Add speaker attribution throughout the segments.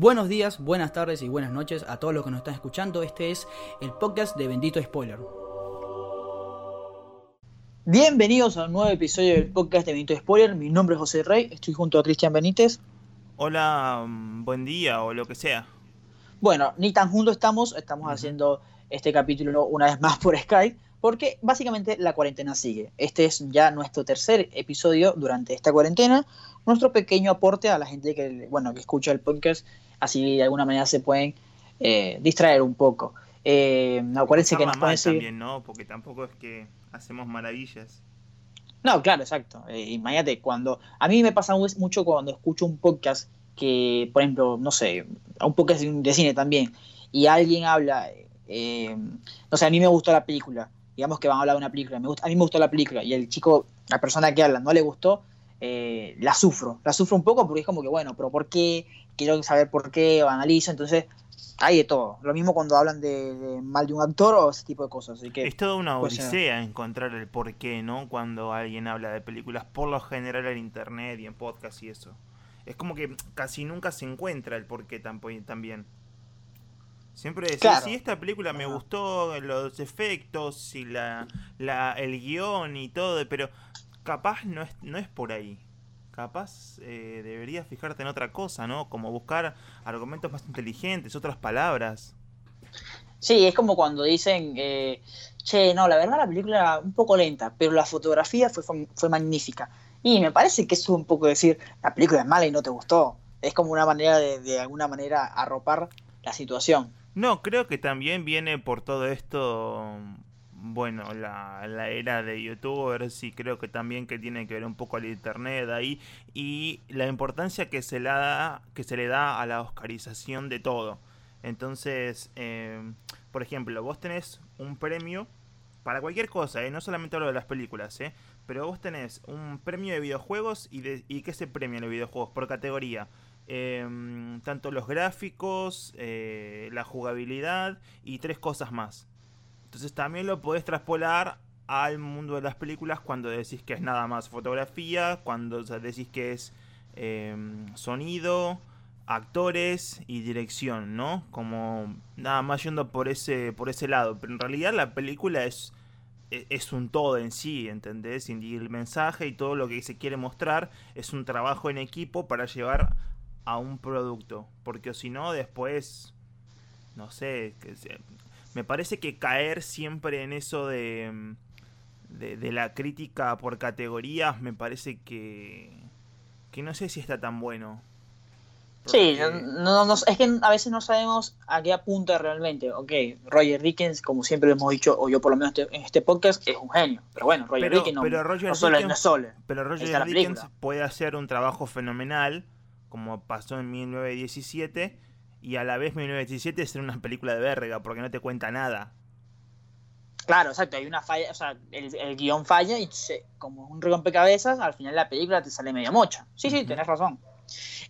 Speaker 1: Buenos días, buenas tardes y buenas noches a todos los que nos están escuchando. Este es el podcast de Bendito Spoiler. Bienvenidos a un nuevo episodio del podcast de Bendito Spoiler. Mi nombre es José Rey, estoy junto a Cristian Benítez.
Speaker 2: Hola, mm, buen día o lo que sea.
Speaker 1: Bueno, ni tan juntos estamos, estamos haciendo este capítulo una vez más por Skype, porque básicamente la cuarentena sigue. Este es ya nuestro tercer episodio durante esta cuarentena, nuestro pequeño aporte a la gente que, bueno, que escucha el podcast, así de alguna manera se pueden eh, distraer un poco.
Speaker 2: Eh, acuérdense que nos pueden también, ¿no? Porque tampoco es que hacemos maravillas.
Speaker 1: No, claro, exacto. Eh, imagínate, cuando. A mí me pasa mucho cuando escucho un podcast que, por ejemplo, no sé, un podcast de cine también, y alguien habla. Eh, no sé, a mí me gustó la película. Digamos que van a hablar de una película. Me gusta, a mí me gustó la película, y el chico, la persona que habla, no le gustó. Eh, la sufro, la sufro un poco porque es como que, bueno, pero ¿por qué? Quiero saber por qué, o analizo, entonces hay de todo. Lo mismo cuando hablan de, mal de un actor o ese tipo de cosas. Así que,
Speaker 2: es toda una odisea encontrar el por qué, ¿no? Cuando alguien habla de películas, por lo general en internet y en podcast y eso. Es como que casi nunca se encuentra el por qué también. Siempre decir, si esta película me gustó, los efectos y la, la, el guion y todo, pero capaz no es, no es por ahí capaz eh, deberías fijarte en otra cosa, ¿no? Como buscar argumentos más inteligentes, otras palabras.
Speaker 1: Sí, es como cuando dicen, eh, che, no, la verdad la película era un poco lenta, pero la fotografía fue, fue magnífica. Y me parece que eso es un poco decir, la película es mala y no te gustó. Es como una manera de, de alguna manera, arropar la situación.
Speaker 2: No, creo que también viene por todo esto bueno, la, la, era de youtubers y creo que también que tiene que ver un poco al internet ahí y la importancia que se, le da, que se le da a la oscarización de todo. Entonces, em, por ejemplo, vos tenés un premio para cualquier cosa, ¿eh? no solamente hablo de las películas, ¿eh? pero vos tenés un premio de videojuegos y, de, y ¿qué se premia en los videojuegos? Por categoría. Em, tanto los gráficos, eh, la jugabilidad y tres cosas más. Entonces también lo podés traspolar al mundo de las películas cuando decís que es nada más fotografía, cuando decís que es em, sonido, actores y dirección, ¿no? Como nada más yendo por ese, por ese lado. Pero en realidad la película es, e, es un todo en sí, ¿entendés? Y el mensaje y todo lo que se quiere mostrar es un trabajo en equipo para llevar a un producto. Porque si no, después, no sé, me parece que caer siempre en eso de, mm, de, la crítica por categorías, me parece que, que no sé si está tan bueno.
Speaker 1: Sí, no, no, es que a veces no sabemos a qué apunta realmente. Ok, Roger Dickens, como siempre lo hemos dicho, o yo por lo menos en este podcast, es un genio. Pero bueno, Roger Dickens no,
Speaker 2: pero Roger Dickens, solo, Pero Roger Dickens puede hacer un trabajo fenomenal, como pasó en 1917 y a la vez 1917 es una película de verga porque no te cuenta nada.
Speaker 1: Claro, exacto, hay una falla, o sea, el, guion falla y como un rompecabezas, al final la película te sale media mocha. Sí, sí, tenés razón.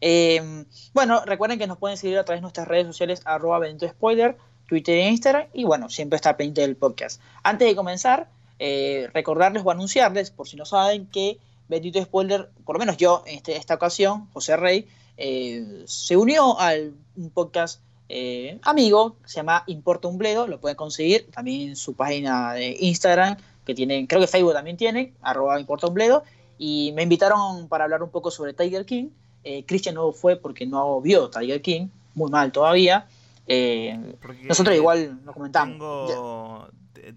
Speaker 1: Em, bueno, recuerden que nos pueden seguir a través de nuestras redes sociales, arroba Benito Spoiler, Twitter e Instagram, y bueno, siempre está pendiente del podcast. Antes de comenzar, eh, recordarles o anunciarles, por si no saben, que Bendito Spoiler, por lo menos yo en este, esta ocasión, José Rey, eh, se unió al un podcast eh, amigo, se llama Importa un Bledo, lo pueden conseguir también en su página de Instagram, que tienen, creo que Facebook también tiene, arroba Importa un Bledo, y me invitaron para hablar un poco sobre Tiger King. Eh, Christian no fue porque no vio Tiger King, muy mal todavía. nosotros igual nos comentamos.
Speaker 2: Tengo,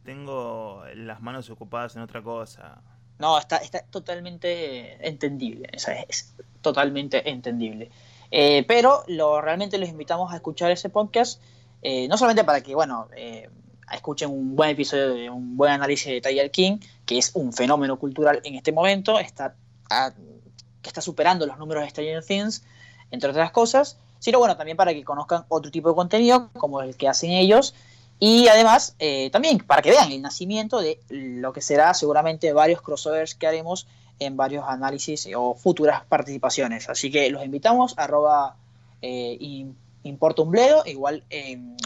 Speaker 2: tengo las manos ocupadas en otra cosa.
Speaker 1: No, está, está totalmente entendible, es, totalmente entendible. Eh, pero lo, realmente les invitamos a escuchar ese podcast, eh, no solamente para que, bueno, eh, escuchen un buen episodio de un buen análisis de Tiger King, que es un fenómeno cultural en este momento, está que está superando los números de Stranger Things, entre otras cosas, sino bueno, también para que conozcan otro tipo de contenido, como el que hacen ellos, y además, también para que vean el nacimiento de lo que será seguramente varios crossovers que haremos en varios análisis o futuras participaciones. Así que los invitamos, arroba eh, importa un bledo, igual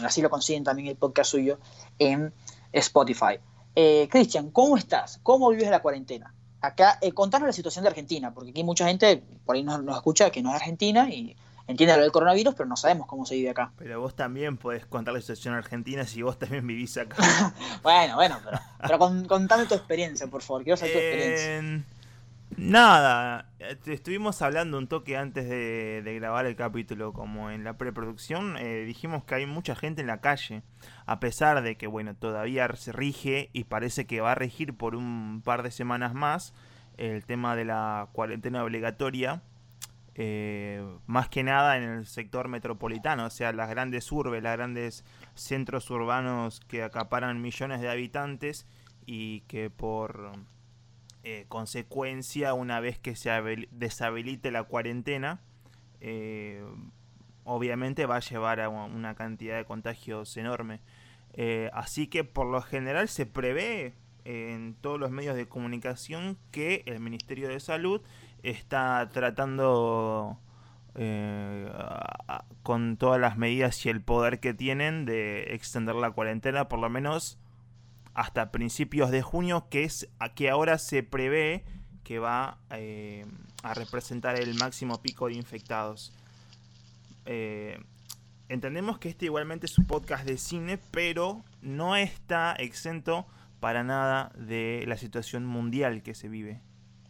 Speaker 1: así lo consiguen también el podcast suyo en Spotify. Eh, Cristian, ¿cómo estás? ¿Cómo vives la cuarentena? Acá, eh, contanos la situación de Argentina, porque aquí mucha gente por ahí nos, nos escucha que no es Argentina y entiende lo del coronavirus, pero no sabemos cómo se vive acá.
Speaker 2: Pero vos también podés contar la situación argentina si vos también vivís acá.
Speaker 1: bueno, bueno, pero, pero contame tu experiencia, por favor, quiero saber tu experiencia.
Speaker 2: Nada, estuvimos hablando un toque antes de, grabar el capítulo, como en la preproducción, eh, dijimos que hay mucha gente en la calle, a pesar de que, bueno, todavía se rige y parece que va a regir por un par de semanas más el tema de la cuarentena obligatoria. Eh, más que nada en el sector metropolitano, o sea, las grandes urbes, los grandes centros urbanos que acaparan millones de habitantes y que por eh, consecuencia, una vez que se deshabilite la cuarentena, eh, obviamente va a llevar a una cantidad de contagios enorme. así que por lo general se prevé en todos los medios de comunicación que el Ministerio de Salud está tratando eh, con todas las medidas y el poder que tienen de extender la cuarentena por lo menos hasta principios de junio que es que ahora se prevé que va eh, a representar el máximo pico de infectados. Eh, entendemos que este igualmente es un podcast de cine pero no está exento para nada de la situación mundial que se vive.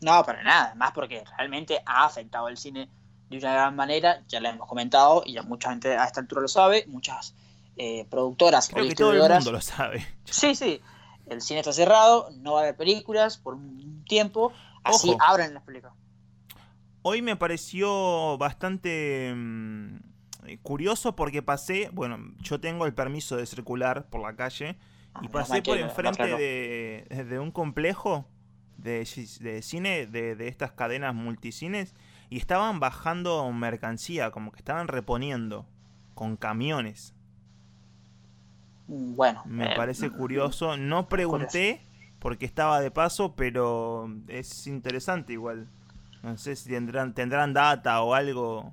Speaker 1: No, para nada, más porque realmente ha afectado el cine de una gran manera, ya lo hemos comentado y ya mucha gente a esta altura lo sabe, muchas eh, productoras
Speaker 2: Creo que todo el mundo lo sabe.
Speaker 1: Sí, sí, el cine está cerrado, no va a haber películas por un tiempo, así abren las películas.
Speaker 2: Hoy me pareció bastante mm, curioso porque pasé, bueno, yo tengo el permiso de circular por la calle y ah, pasé por enfrente de, de un complejo de, cine de, estas cadenas multicines y estaban bajando mercancía, como que estaban reponiendo con camiones.
Speaker 1: Bueno,
Speaker 2: me eh, parece curioso. No pregunté porque estaba de paso, pero es interesante igual. No sé si tendrán, tendrán data o algo.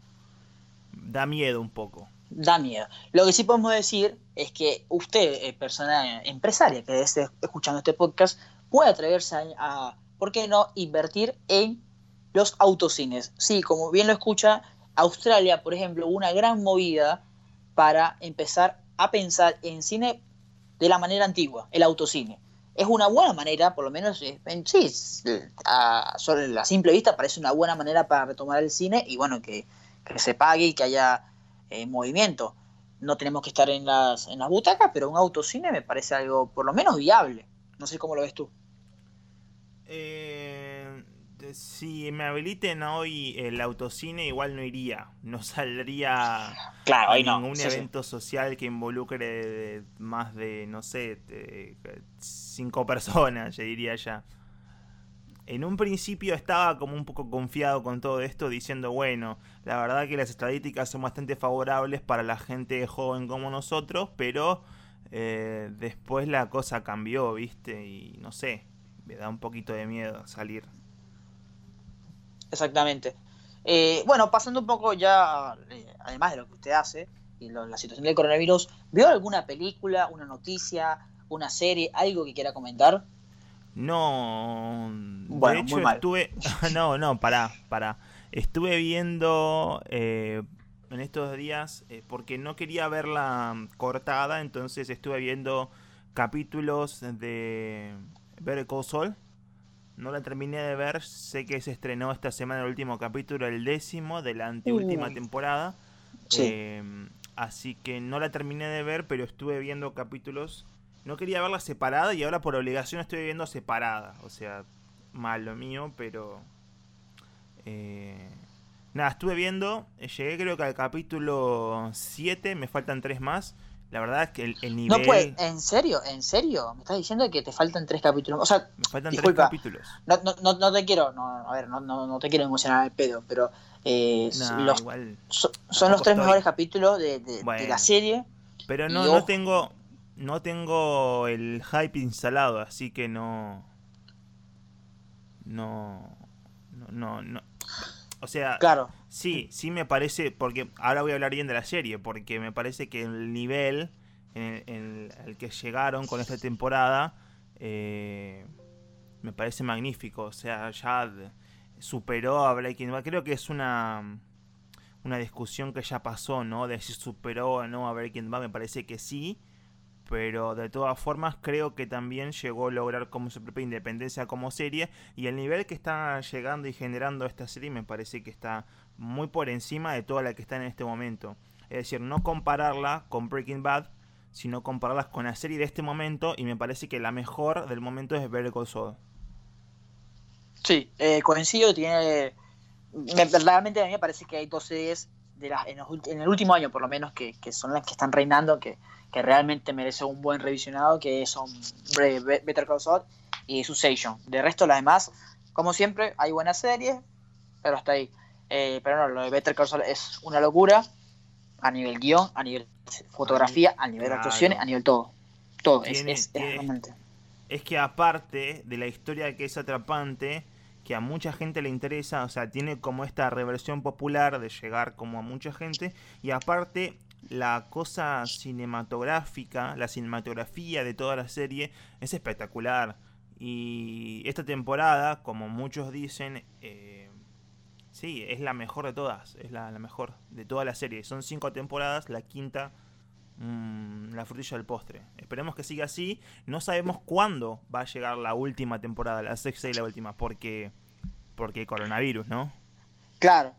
Speaker 2: Da miedo un poco.
Speaker 1: Da miedo. Lo que sí podemos decir es que usted, eh, persona empresaria que esté escuchando este podcast, puede atreverse a, ¿por qué no invertir en los autocines? Sí, como bien lo escucha, Australia, por ejemplo, una gran movida para empezar a pensar en cine de la manera antigua, el autocine. Es una buena manera, por lo menos, en, sí, a, sobre la simple vista parece una buena manera para retomar el cine y bueno, que, se pague y que haya eh, movimiento. No tenemos que estar en las, en las butacas, pero un autocine me parece algo por lo menos viable. No sé cómo lo ves tú.
Speaker 2: Eh, si me habiliten hoy el autocine, igual no iría. No saldría a ningún evento social que involucre más de, no sé, cinco personas, ya diría ya. En un principio estaba como un poco confiado con todo esto, diciendo, bueno, la verdad que las estadísticas son bastante favorables para la gente joven como nosotros, pero eh, después la cosa cambió, ¿viste? Y no sé, me da un poquito de miedo salir.
Speaker 1: Exactamente. Eh, bueno, pasando un poco ya, eh, además de lo que usted hace y la situación del coronavirus, ¿vio alguna película, una noticia, una serie, algo que quiera comentar?
Speaker 2: No, bueno, de hecho estuve, no, no, pará, pará. Estuve viendo eh, en estos días, porque no quería verla cortada, entonces estuve viendo capítulos de Ver Call Saul. No la terminé de ver, sé que se estrenó esta semana el último capítulo, el décimo de la anteúltima temporada. Em, así que no la terminé de ver, pero estuve viendo capítulos. No quería verla separada y ahora por obligación estoy viendo separada. O sea, mal lo mío, pero... Eh, nada, estuve viendo, llegué creo que al capítulo 7, me faltan 3 más. La verdad es que el, nivel.
Speaker 1: No puede, ¿en serio? ¿En serio? ¿Me estás diciendo que te faltan tres capítulos? O sea,
Speaker 2: me faltan tres capítulos.
Speaker 1: No, no, no, te quiero, no, a ver, no, no, te quiero emocionar al pedo, pero eh, los, son los tres mejores capítulos de, de, la serie.
Speaker 2: Pero no, no tengo. No tengo el hype instalado, así que no. No. No, no. O sea,
Speaker 1: claro.
Speaker 2: sí, sí me parece, porque ahora voy a hablar bien de la serie, porque me parece que el nivel en el, que llegaron con esta temporada eh, me parece magnífico. O sea, ya superó a Breaking Bad. Creo que es una una discusión que ya pasó, ¿no? De si superó o no a Breaking Bad, me parece que sí. Pero de todas formas creo que también llegó a lograr como su propia independencia como serie. Y el nivel que está llegando y generando esta serie me parece que está muy por encima de toda la que está en este momento. Es decir, no compararla con Breaking Bad, sino compararlas con la serie de este momento. Y me parece que la mejor del momento es Better Call Saul.
Speaker 1: Sí, eh, coincido, tiene... A mí me parece que hay dos series de las, en, el último año por lo menos que, son las que están reinando, que, realmente merecen un buen revisionado, que son Better Call Saul y Succession. De resto, las demás, como siempre, hay buenas series, pero hasta ahí. Eh, pero no, lo de Better Call Saul es una locura a nivel guion, a nivel fotografía, a nivel de actuaciones, a nivel todo. Todo, es, es, realmente.
Speaker 2: Es que aparte de la historia que es atrapante, que a mucha gente le interesa, o sea, tiene como esta reversión popular de llegar como a mucha gente, y aparte la cosa cinematográfica, la cinematografía de toda la serie es espectacular. Y esta temporada, como muchos dicen, eh, sí, es la mejor de todas, es la, mejor de toda la serie. Son cinco temporadas, la quinta, mm, la frutilla del postre. Esperemos que siga así. No sabemos cuándo va a llegar la última temporada, la sexta y la última, porque, porque coronavirus, ¿no?
Speaker 1: Claro,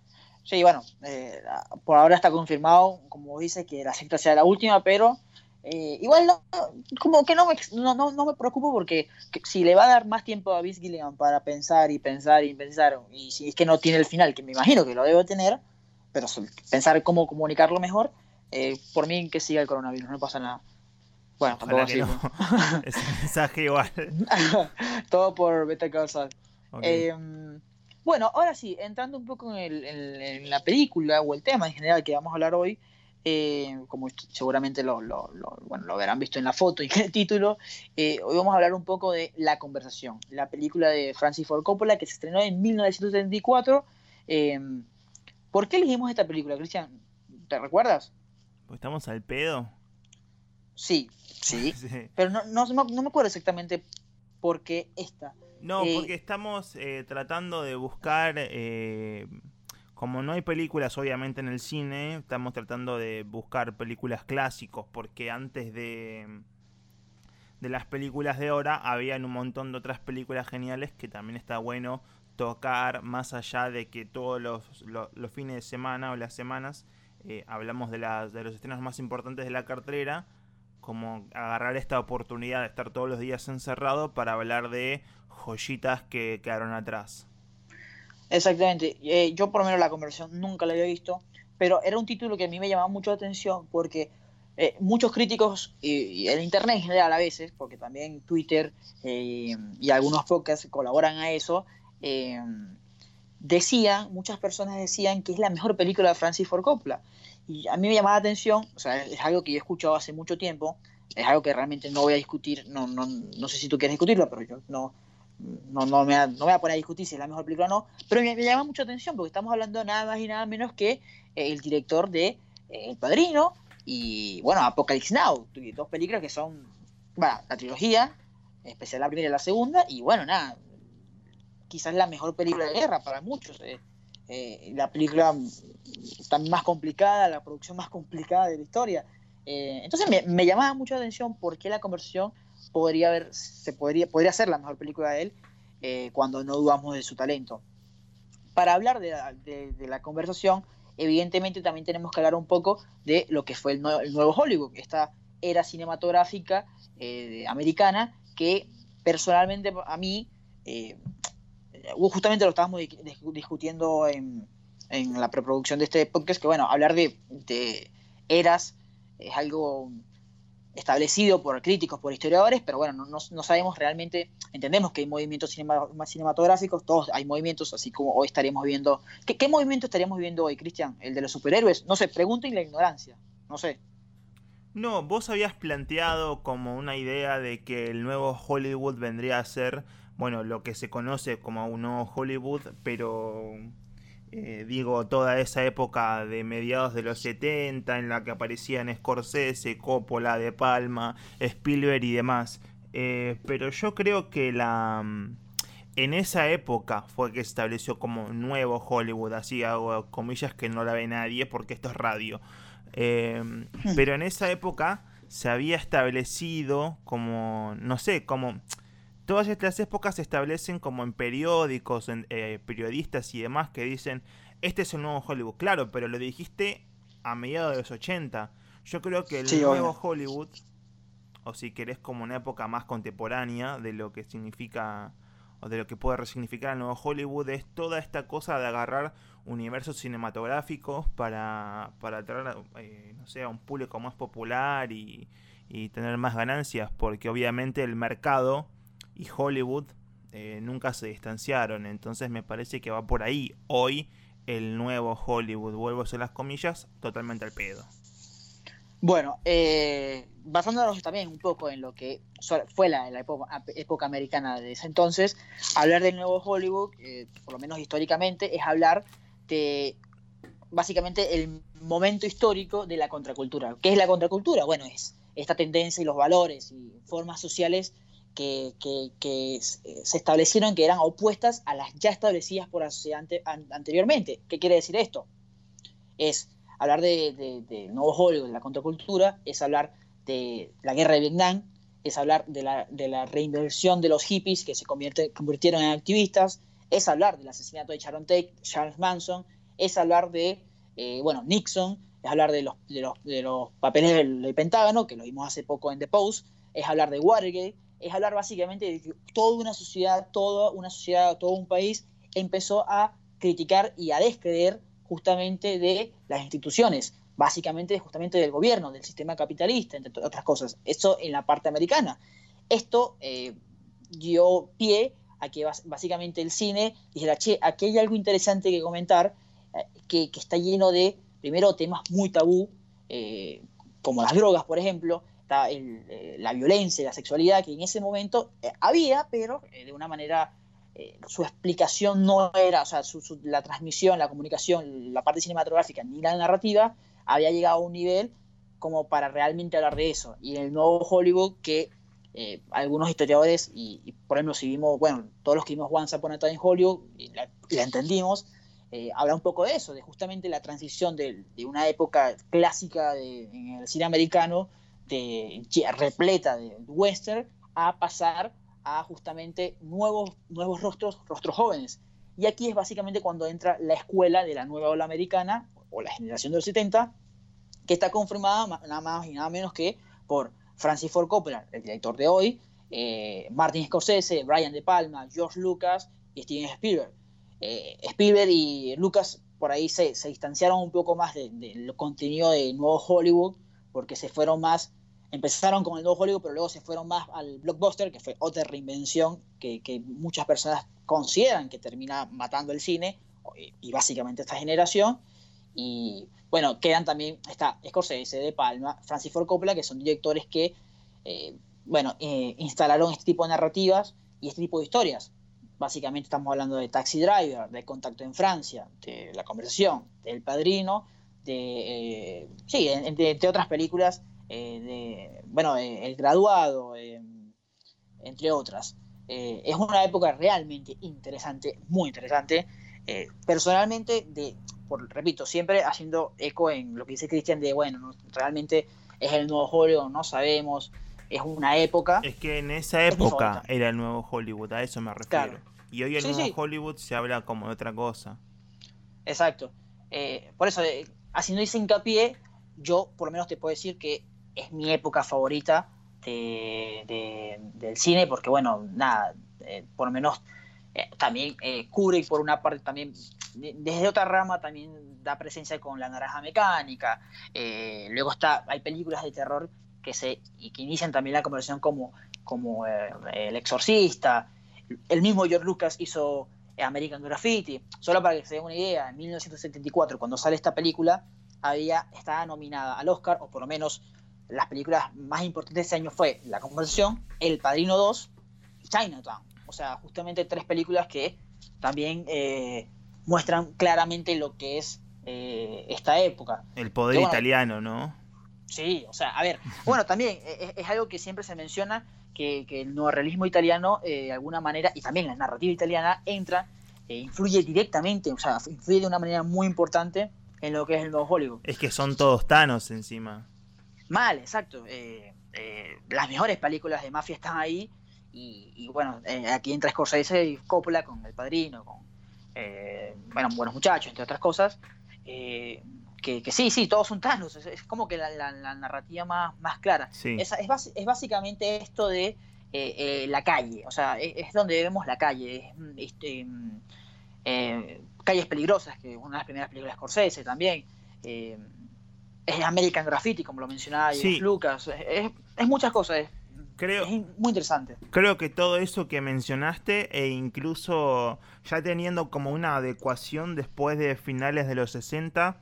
Speaker 1: Sí, bueno, eh, por ahora está confirmado, como dice, que la sexta sea la última, pero eh, igual no, como que no me, no, no, me preocupo porque si le va a dar más tiempo a Vince Gilligan para pensar y pensar y pensar, y si es que no tiene el final, que me imagino que lo debe tener, pero pensar cómo comunicarlo mejor, eh, por mí que siga el coronavirus, no pasa nada. Bueno, tampoco así. No.
Speaker 2: Ese mensaje igual.
Speaker 1: Todo por Better Call Saul. Em, bueno, ahora sí, entrando un poco en, la película o el tema en general que vamos a hablar hoy, eh, como seguramente lo, bueno, lo habrán visto en la foto y en el título, eh, hoy vamos a hablar un poco de La Conversación, la película de Francis Ford Coppola que se estrenó en 1974. Eh, ¿Por qué elegimos esta película, Cristian? ¿Te recuerdas?
Speaker 2: Pues estamos al pedo.
Speaker 1: Sí, sí, pero no, no, no me acuerdo exactamente por qué esta.
Speaker 2: No, eh, porque estamos eh, tratando de buscar, eh, como no hay películas obviamente en el cine, estamos tratando de buscar películas clásicos, porque antes de, de las películas de ahora habían un montón de otras películas geniales que también está bueno tocar más allá de que todos los, los, fines de semana o las semanas hablamos de, las, de los estrenos más importantes de la cartera como agarrar esta oportunidad de estar todos los días encerrado para hablar de joyitas que quedaron atrás.
Speaker 1: Exactamente. Eh, yo por lo menos la conversión nunca la había visto, pero era un título que a mí me llamaba mucho la atención porque eh, muchos críticos y, el internet en general a veces, porque también Twitter eh, y algunos podcasts colaboran a eso, decían, muchas personas decían que es la mejor película de Francis Ford Coppola. Y a mí me llamaba la atención, o sea, es algo que yo he escuchado hace mucho tiempo, es algo que realmente no voy a discutir, no, no, no sé si tú quieres discutirlo, pero yo no, no, no, me, no voy a poner a discutir si es la mejor película o no, pero me, llama mucha atención porque estamos hablando nada más y nada menos que eh, el director de eh, El Padrino y, bueno, Apocalypse Now, dos películas que son, bueno, la trilogía, especial la primera y la segunda, y bueno, nada, quizás la mejor película de guerra para muchos. Eh, la película también más complicada, la producción más complicada de la historia. entonces me, llamaba mucho la atención por qué la conversión podría haber, se podría, podría ser la mejor película de él eh, cuando no dudamos de su talento. Para hablar de la, conversación, evidentemente también tenemos que hablar un poco de lo que fue el, nuevo, Hollywood, esta era cinematográfica eh, americana que personalmente a mí, eh, justamente lo estábamos discutiendo en, la preproducción de este podcast, que bueno, hablar de, eras es algo establecido por críticos, por historiadores, pero bueno, no, sabemos realmente, entendemos que hay movimientos cinematográficos, todos hay movimientos, así como hoy estaríamos viendo. ¿Qué, movimiento estaríamos viendo hoy, Cristian? ¿El de los superhéroes? No sé, pregunta y la ignorancia, no sé.
Speaker 2: No, vos habías planteado como una idea de que el nuevo Hollywood vendría a ser, bueno, lo que se conoce como un nuevo Hollywood, pero eh, digo, toda esa época de mediados de los 70 en la que aparecían Scorsese, Coppola, De Palma, Spielberg y demás. Eh, pero yo creo que la, mm, en esa época fue que se estableció como nuevo Hollywood, así hago comillas que no la ve nadie porque esto es radio. Em, hmm. pero en esa época se había establecido como, no sé, como... Todas estas épocas se establecen como en periódicos, en, eh, periodistas y demás que dicen, este es el nuevo Hollywood. Claro, pero lo dijiste a mediados de los 80. Yo creo que el nuevo Hollywood, o si querés como una época más contemporánea de lo que significa o de lo que puede resignificar el nuevo Hollywood, es toda esta cosa de agarrar universos cinematográficos para, para traer, eh, no sé, a un público más popular y, y, tener más ganancias, porque obviamente el mercado y Hollywood eh, nunca se distanciaron, entonces me parece que va por ahí hoy el nuevo Hollywood, vuelvo a hacer las comillas, totalmente al pedo.
Speaker 1: Bueno, eh, basándonos también un poco en lo que fue la, época, americana de ese entonces, hablar del nuevo Hollywood, eh, por lo menos históricamente, es hablar de básicamente el momento histórico de la contracultura. ¿Qué es la contracultura? Bueno, es esta tendencia y los valores y formas sociales que, se establecieron que eran opuestas a las ya establecidas por la anteriormente. ¿Qué quiere decir esto? Es hablar de, de, nuevo Hollywood, de la contracultura, es hablar de la guerra de Vietnam, es hablar de la, de reinversión de los hippies que se convirtieron en activistas, es hablar del asesinato de Sharon Tate, Charles Manson, es hablar de, eh, bueno, Nixon, es hablar de los, de de papeles del, Pentágono, que lo vimos hace poco en The Post, es hablar de Watergate, es hablar básicamente de que toda una sociedad, toda una sociedad, todo un país empezó a criticar y a descreer justamente de las instituciones, básicamente justamente del gobierno, del sistema capitalista, entre otras cosas. Eso en la parte americana. Esto eh, dio pie a que básicamente el cine dijera, che, aquí hay algo interesante que comentar, eh, que, está lleno de, primero, temas muy tabú, eh, como las drogas, por ejemplo, está la violencia, la sexualidad, que en ese momento había, pero de una manera eh, su explicación no era, o sea, la transmisión, la comunicación, la parte cinematográfica ni la narrativa había llegado a un nivel como para realmente hablar de eso. Y en el nuevo Hollywood que eh, algunos historiadores, y, por ejemplo si vimos, bueno, todos los que vimos Once Upon a Time en Hollywood, y la, entendimos, eh, habla un poco de eso, de justamente la transición de, una época clásica en el cine americano, de, repleta de western, a pasar a justamente nuevos, nuevos rostros, rostros jóvenes. Y aquí es básicamente cuando entra la escuela de la nueva ola americana, o la generación del 70, que está confirmada nada más y nada menos que por Francis Ford Coppola, el director de hoy, eh, Martin Scorsese, Brian De Palma, George Lucas y Steven Spielberg. Eh, Spielberg y Lucas por ahí se, se distanciaron un poco más del de, contenido de nuevo Hollywood, porque se fueron más empezaron con el nuevo Hollywood, pero luego se fueron más al blockbuster, que fue otra reinvención que, muchas personas consideran que termina matando el cine, y básicamente esta generación. Y bueno, quedan también, está Scorsese, De Palma, Francis Ford Coppola, que son directores que, eh, bueno, eh, instalaron este tipo de narrativas y este tipo de historias. Básicamente estamos hablando de Taxi Driver, de Contacto en Francia, de La Conversación, del Padrino, de, eh, sí, entre otras películas eh, de, bueno, eh, El Graduado, entre otras. es una época realmente interesante, muy interesante. personalmente, de, por, repito, siempre haciendo eco en lo que dice Cristian de, bueno, realmente es el nuevo Hollywood, no sabemos, es una época.
Speaker 2: Es que en esa época era el nuevo Hollywood, a eso me refiero. Y hoy el nuevo Hollywood se habla como de otra cosa.
Speaker 1: Exacto. por eso, haciendo ese hincapié, yo por lo menos te puedo decir que es mi época favorita del cine, porque bueno, nada, eh, por lo menos eh, también eh, Kubrick por una parte también, desde otra rama también da presencia con La Naranja Mecánica, luego está, hay películas de terror que se y que inician también la conversación como, como El Exorcista, el mismo George Lucas hizo American Graffiti, solo para que se den una idea, en 1974 cuando sale esta película había, estaba nominada al Oscar, o por lo menos las películas más importantes de ese año fue La Conversación, El Padrino 2 y Chinatown. O sea, justamente tres películas que también eh, muestran claramente lo que es eh, esta época.
Speaker 2: El poder italiano, ¿no?
Speaker 1: Sí, o sea, a ver, bueno, también es, algo que siempre se menciona que, el neorrealismo italiano, eh, de alguna manera, y también la narrativa italiana, entra, e influye directamente, o sea, influye de una manera muy importante en lo que es el nuevo Hollywood.
Speaker 2: Es que son todos tanos encima.
Speaker 1: Mal, exacto. Eh, eh, las mejores películas de mafia están ahí. Y, bueno, aquí entra Scorsese y Coppola con El Padrino, con bueno, Buenos Muchachos, entre otras cosas. Que, sí, sí, todos son Thanos. Es, como que la, narrativa más, más clara. Es, es, básicamente esto de la calle. O sea, es, donde vemos la calle. Este, Calles Peligrosas, que una de las primeras películas de Scorsese también. Eh, es American Graffiti, como lo mencionaba Lucas. Es, muchas cosas. Creo, es muy interesante.
Speaker 2: Creo que todo eso que mencionaste, e incluso ya teniendo como una adecuación después de finales de los 60,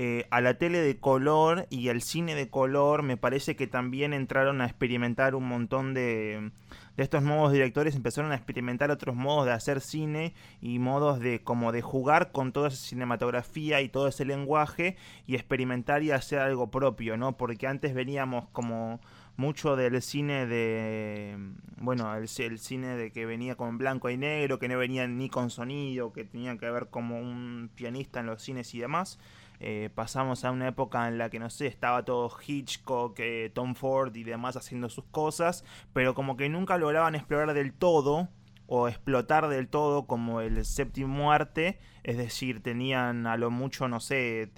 Speaker 2: eh, a la tele de color y al cine de color, me parece que también entraron a experimentar un montón de, de estos nuevos directores. Empezaron a experimentar otros modos de hacer cine y modos de como de jugar con toda esa cinematografía y todo ese lenguaje y experimentar y hacer algo propio, ¿no? Porque antes veníamos como mucho del cine de bueno el, el, cine de que venía con blanco y negro que no venía ni con sonido que tenía que ver como un pianista en los cines y demás eh, pasamos a una época en la que, no sé, estaba todo Hitchcock, eh, Tom Ford y demás haciendo sus cosas, pero como que nunca lograban explorar del todo o explotar del todo como el séptimo arte, es decir, tenían a lo mucho, no sé,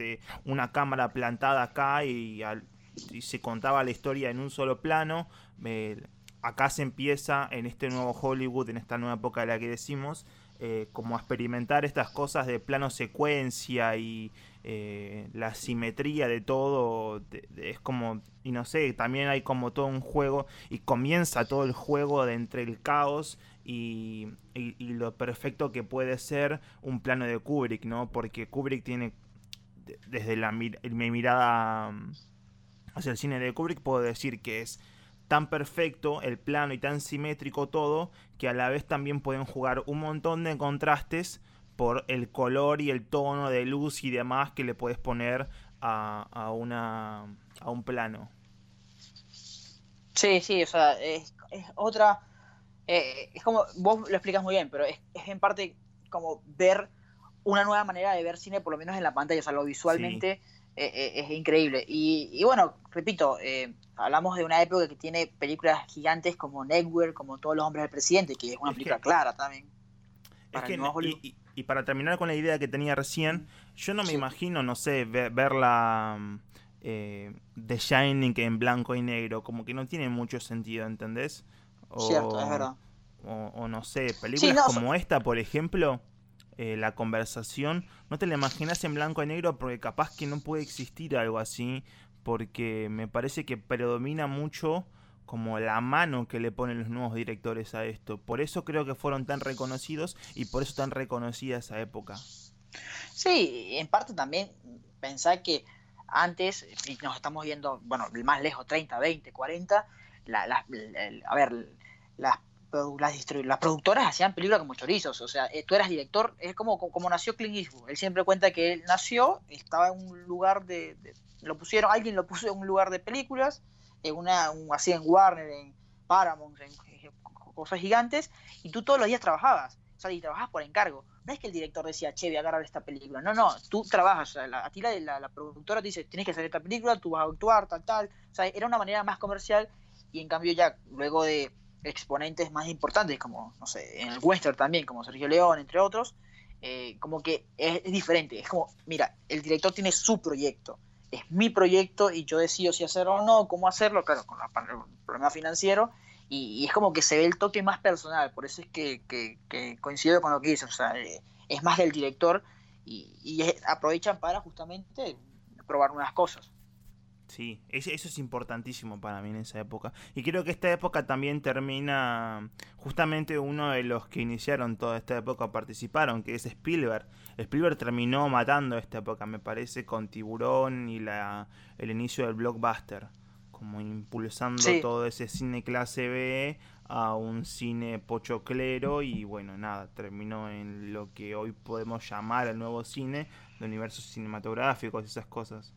Speaker 2: una cámara plantada acá y, se contaba la historia en un solo plano. acá se empieza en este nuevo Hollywood, en esta nueva época de la que decimos, eh, como a experimentar estas cosas de plano secuencia y, eh, la simetría de todo es como, y no sé, también hay como todo un juego y comienza todo el juego de entre el caos y, lo perfecto que puede ser un plano de Kubrick, ¿no? Porque Kubrick tiene, desde la, mi mirada mm, hacia el cine de Kubrick, puedo decir que es tan perfecto el plano y tan simétrico todo que a la vez también pueden jugar un montón de contrastes por el color y el tono de luz y demás que le puedes poner a, una, a un plano.
Speaker 1: Sí, sí, o sea, es, otra... Eh, es como, vos lo explicas muy bien, pero es, en parte como ver una nueva manera de ver cine, por lo menos en la pantalla, o sea, lo visualmente eh, eh, es increíble. Y, bueno, repito, hablamos de una época que tiene películas gigantes como Network, como Todos los Hombres del Presidente, que es una película clara también.
Speaker 2: Es que, y para terminar con la idea que tenía recién, yo no me imagino, no sé, ver, la mm, eh, The Shining en blanco y negro, como que no tiene mucho sentido, ¿entendés?
Speaker 1: O, Cierto, es verdad.
Speaker 2: O, no sé, películas como esta, por ejemplo, eh, La conversación, no te la imaginas en blanco y negro porque capaz que no puede existir algo así, porque me parece que predomina mucho como la mano que le ponen los nuevos directores a esto. Por eso creo que fueron tan reconocidos y por eso tan reconocida esa época.
Speaker 1: Sí, en parte también pensar que antes, y nos estamos viendo, bueno, más lejos, 30, 20, 40, a ver, las, las, productoras hacían películas como chorizos, o sea, eh, tú eras director, es como, como, nació Clint Eastwood, él siempre cuenta que él nació, estaba en un lugar de, lo pusieron, alguien lo puso en un lugar de películas, en una, así en Warner, en Paramount, en, cosas gigantes, y tú todos los días trabajabas, o sea, y trabajabas por encargo. No es que el director decía, che, voy a agarrar esta película. No, no, tú trabajas, a ti la, la, productora te dice, tienes que hacer esta película, tú vas a actuar, tal, tal. O sea, era una manera más comercial, y en cambio ya, luego de exponentes más importantes, como, no sé, en el western también, como Sergio León, entre otros, eh, como que es, diferente. Es como, mira, el director tiene su proyecto es mi proyecto y yo decido si hacerlo o no, cómo hacerlo, claro, con el problema financiero, y, es como que se ve el toque más personal, por eso es que, que, coincido con lo que dices, o sea, eh, es más del director y, aprovechan para justamente probar unas cosas.
Speaker 2: Sí, eso es importantísimo para mí en esa época. Y creo que esta época también termina justamente uno de los que iniciaron toda esta época participaron, que es Spielberg. Spielberg terminó matando esta época, me parece, con Tiburón y la, el inicio del blockbuster, como impulsando todo ese cine clase B a un cine pochoclero y bueno, nada, terminó en lo que hoy podemos llamar el nuevo cine, de universos cinematográficos y esas cosas.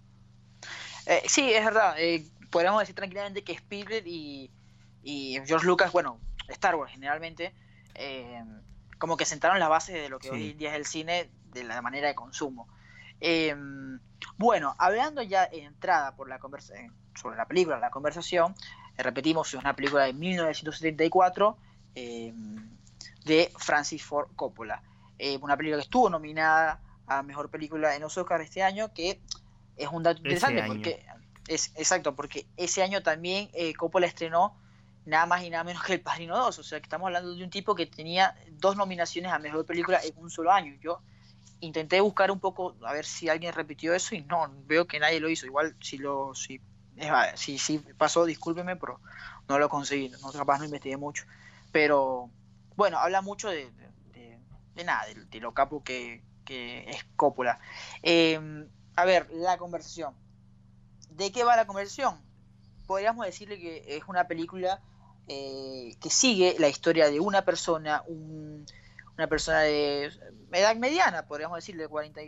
Speaker 1: Eh, sí, es verdad. Eh, podríamos decir tranquilamente que Spielberg y, y George Lucas, bueno, Star Wars generalmente, eh, como que sentaron las bases de lo que hoy en día es el cine, de la manera de consumo. Em, bueno, hablando ya en entrada por la conversación sobre la película, la conversación, eh, repetimos, es una película de 1974 em, de Francis Ford Coppola. Una película que estuvo nominada a Mejor Película en los Oscars este año, que es un dato interesante porque es exacto, porque ese año también eh, Coppola estrenó nada más y nada menos que El Padrino 2, o sea que estamos hablando de un tipo que tenía dos nominaciones a Mejor Película en un solo año. Yo intenté buscar un poco a ver si alguien repitió eso y no, veo que nadie lo hizo. Igual si lo si, si, si pasó, discúlpeme, pero no lo conseguí, no capaz no investigué mucho. Pero bueno, habla mucho de, de, nada, de, lo capo que, es Coppola. Eh, a ver, la conversación. ¿De qué va la conversación? Podríamos decirle que es una película eh, que sigue la historia de una persona, una persona de edad mediana, podríamos decirle, 40,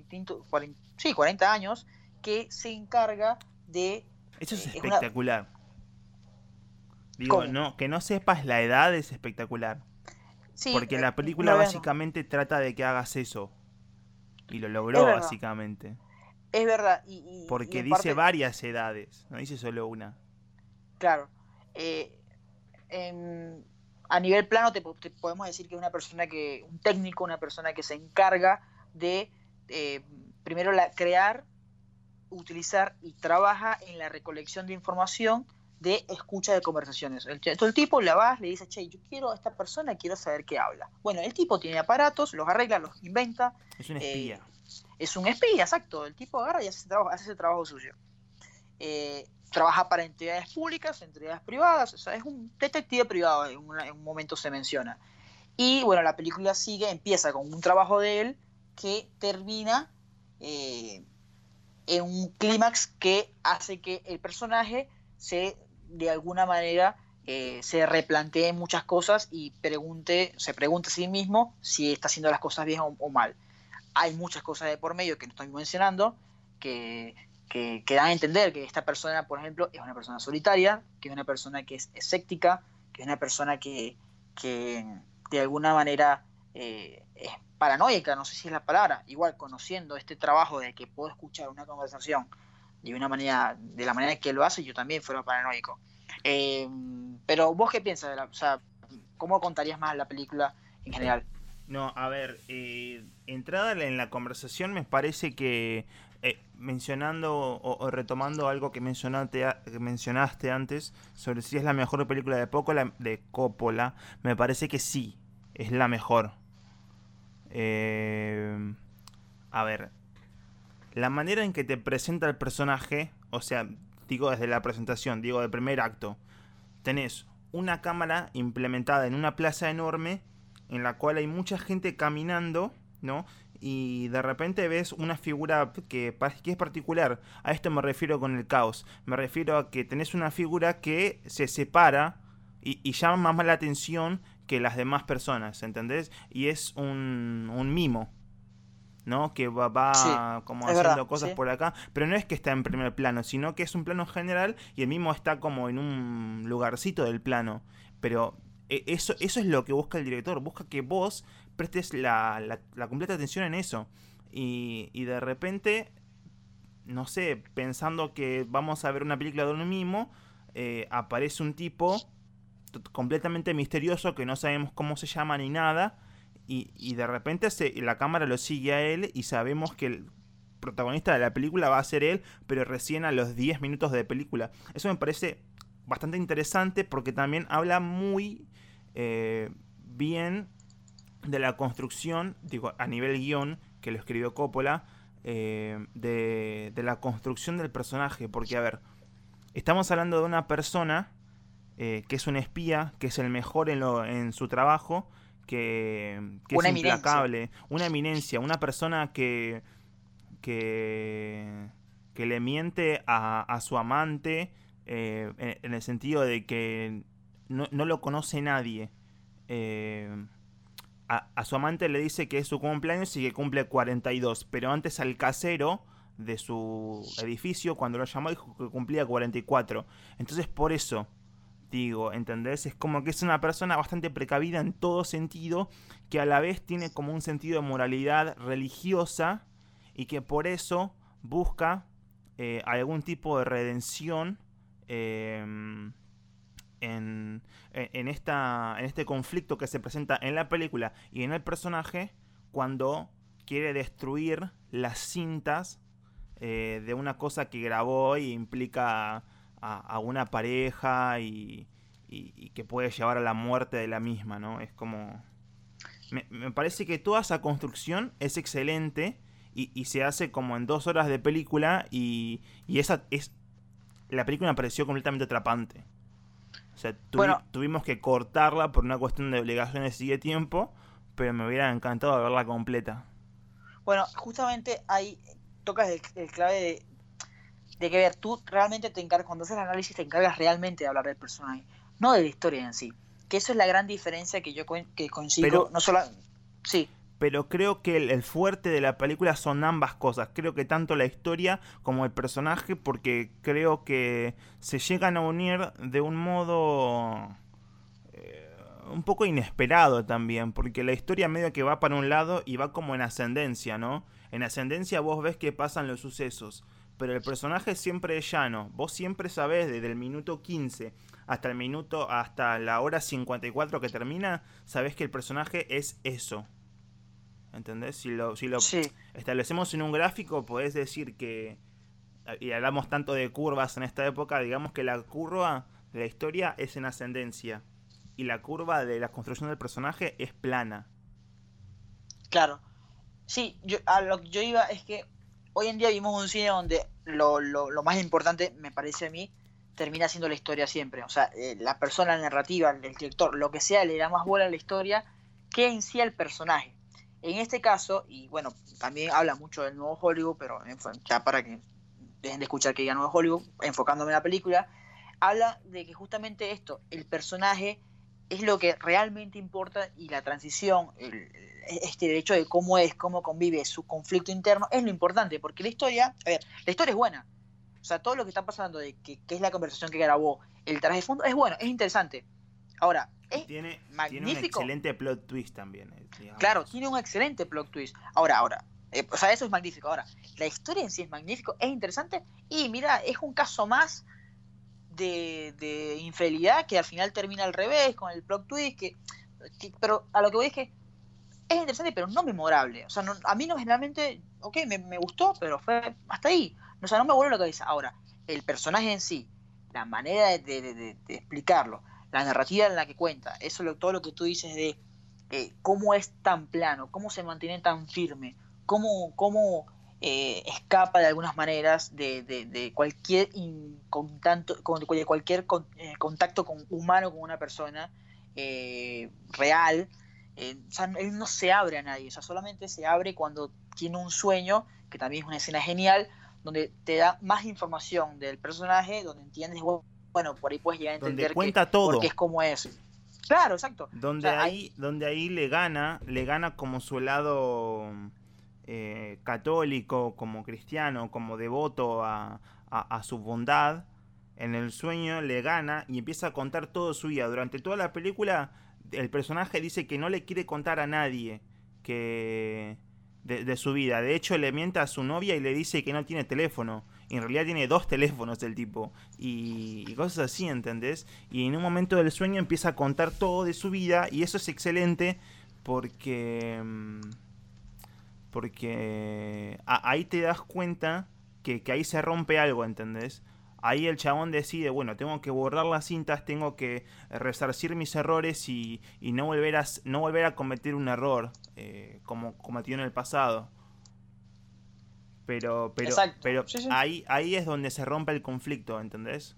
Speaker 1: 40, sí, 40 años, que se encarga de...
Speaker 2: Eso es eh, espectacular. Digo, no, que no sepas la edad es espectacular. Porque la película básicamente trata de que hagas eso. Y lo logró básicamente.
Speaker 1: Es verdad.
Speaker 2: Porque dice varias edades, no dice solo una.
Speaker 1: Claro. Eh, a nivel plano te, podemos decir que es una persona que, un técnico, una persona que se encarga de, eh, primero, la, crear, utilizar y trabaja en la recolección de información de escucha de conversaciones. El, el tipo la va, le dice, che, yo quiero a esta persona, quiero saber qué habla. Bueno, el tipo tiene aparatos, los arregla, los inventa.
Speaker 2: Es un espía. Eh,
Speaker 1: es un espía, exacto. El tipo agarra y hace ese trabajo, hace sucio. Eh, trabaja para entidades públicas, entidades privadas, o es un detective privado, en, un momento se menciona. Y bueno, la película sigue, empieza con un trabajo de él que termina eh, en un clímax que hace que el personaje se de alguna manera eh, se replantee muchas cosas y pregunte, se pregunte a sí mismo si está haciendo las cosas bien o, mal. Hay muchas cosas de por medio que no estoy mencionando que, que, dan a entender que esta persona, por ejemplo, es una persona solitaria, que es una persona que es escéptica, que es una persona que, que de alguna manera eh, es paranoica, no sé si es la palabra, igual conociendo este trabajo de que puedo escuchar una conversación de una manera, de la manera que lo hace, yo también fuera paranoico. Eh, pero vos qué piensas de la, o sea, ¿cómo contarías más la película en general?
Speaker 2: No, a ver, eh, entrada en la conversación me parece que eh, mencionando o, retomando algo que mencionaste, que mencionaste antes sobre si es la mejor película de, Poco, de Coppola, me parece que sí, es la mejor. a ver, la manera en que te presenta el personaje, o sea, digo desde la presentación, digo del primer acto, tenés una cámara implementada en una plaza enorme en la cual hay mucha gente caminando, ¿no? Y de repente ves una figura que, que es particular. A esto me refiero con el caos. Me refiero a que tenés una figura que se separa y, y llama más la atención que las demás personas, ¿entendés? Y es un, un mimo. ¿no? Que va, como haciendo cosas por acá, pero no es que está en primer plano, sino que es un plano general y el mismo está como en un lugarcito del plano. Pero eso, eso es lo que busca el director, busca que vos prestes la, la, completa atención en eso. Y, y, de repente, no sé, pensando que vamos a ver una película de uno mismo, eh, aparece un tipo completamente misterioso que no sabemos cómo se llama ni nada y, de repente la cámara lo sigue a él y sabemos que el protagonista de la película va a ser él, pero recién a los 10 minutos de película. Eso me parece bastante interesante porque también habla muy eh, bien de la construcción, digo, a nivel guion, que lo escribió Coppola, eh, de, la construcción del personaje. Porque, a ver, estamos hablando de una persona eh, que es un espía, que es el mejor en, lo, en su trabajo, que, es implacable, una eminencia, una persona que, que, que le miente a, su amante eh, en, el sentido de que no, lo conoce nadie. Eh, a, su amante le dice que es su cumpleaños y que cumple 42, pero antes al casero de su edificio, cuando lo llamó, dijo que cumplía 44. Entonces por eso digo, ¿entendés? Es como que es una persona bastante precavida en todo sentido, que a la vez tiene como un sentido de moralidad religiosa y que por eso busca eh, algún tipo de redención em, en, en, esta, en este conflicto que se presenta en la película y en el personaje cuando quiere destruir las cintas eh, de una cosa que grabó y implica a, una pareja y, que puede llevar a la muerte de la misma, ¿no? Es como... Me, parece que toda esa construcción es excelente y, se hace como en dos horas de película y, esa es... La película me pareció completamente atrapante. O sea, tuvimos que cortarla por una cuestión de obligaciones y de tiempo, pero me hubiera encantado verla completa.
Speaker 1: Bueno, justamente ahí tocas el, clave de, de, que ver, tú realmente te encargas, cuando haces el análisis, te encargas realmente de hablar del personaje, no de la historia en sí. Que eso es la gran diferencia que yo que consigo, no solo... Sí.
Speaker 2: Pero creo que el, fuerte de la película son ambas cosas. Creo que tanto la historia como el personaje, porque creo que se llegan a unir de un modo eh, un poco inesperado también, porque la historia medio que va para un lado y va como en ascendencia, ¿no? En ascendencia vos ves que pasan los sucesos, pero el personaje siempre es llano. Vos siempre sabés desde el minuto 15 hasta el minuto hasta la hora 54 que termina, sabés que el personaje es eso. ¿Entendés? Si lo, si lo establecemos en un gráfico, podés decir que y hablamos tanto de curvas en esta época, digamos que la curva de la historia es en ascendencia y la curva de la construcción del personaje es plana.
Speaker 1: Claro. Sí, yo, a lo que yo iba es que hoy en día vimos un cine donde lo, lo, más importante, me parece a mí, termina siendo la historia siempre. O sea, eh, la persona, la narrativa, el director, lo que sea, le da más bola a la historia que en sí al personaje. En este caso, y bueno, también habla mucho del nuevo Hollywood, pero ya para que dejen de escuchar que diga nuevo Hollywood, enfocándome en la película, habla de que justamente esto, el personaje es lo que realmente importa y la transición, este derecho de cómo es, cómo convive su conflicto interno, es lo importante, porque la historia, a ver, la historia es buena. O sea, todo lo que está pasando, de que, es la conversación que grabó, el traje de fondo, es bueno, es interesante. Ahora, es
Speaker 2: tiene, magnífico. Tiene un excelente plot twist también. Eh,
Speaker 1: claro, tiene un excelente plot twist. Ahora, ahora, eh, o sea, eso es magnífico. Ahora, la historia en sí es magnífico, es interesante y mira, es un caso más de, de, infidelidad que al final termina al revés, con el plot twist, que, pero a lo que voy es que es interesante, pero no memorable. O sea, a mí no generalmente, ok, me, me, gustó, pero fue hasta ahí. O sea, no me vuelve la cabeza. Ahora, el personaje en sí, la manera de, de, explicarlo, la narrativa en la que cuenta, eso todo lo que tú dices de eh, cómo es tan plano, cómo se mantiene tan firme, cómo, cómo eh, escapa de algunas maneras de, de, cualquier contacto, con, cualquier eh, contacto con, humano con una persona real. o sea, él no se abre a nadie, solamente se abre cuando tiene un sueño, que también es una escena genial, donde te da más información del personaje, donde entiendes, por ahí puedes llegar a entender
Speaker 2: cuenta todo.
Speaker 1: porque es como es. Claro, exacto.
Speaker 2: Donde ahí, donde ahí le gana, le gana como su lado eh, católico, como cristiano, como devoto a, su bondad, en el sueño le gana y empieza a contar todo su vida. Durante toda la película el personaje dice que no le quiere contar a nadie que de, su vida. De hecho le mienta a su novia y le dice que no tiene teléfono. Y en realidad tiene dos teléfonos el tipo. Y, y, cosas así, ¿entendés? Y en un momento del sueño empieza a contar todo de su vida. Y eso es excelente porque... Mm, porque ahí te das cuenta que, ahí se rompe algo, ¿entendés? Ahí el chabón decide, bueno, tengo que borrar las cintas, tengo que resarcir mis errores y, no, volver a, no volver a cometer un error eh, como cometió en el pasado. Pero, pero, pero Ahí, ahí es donde se rompe el conflicto, ¿entendés?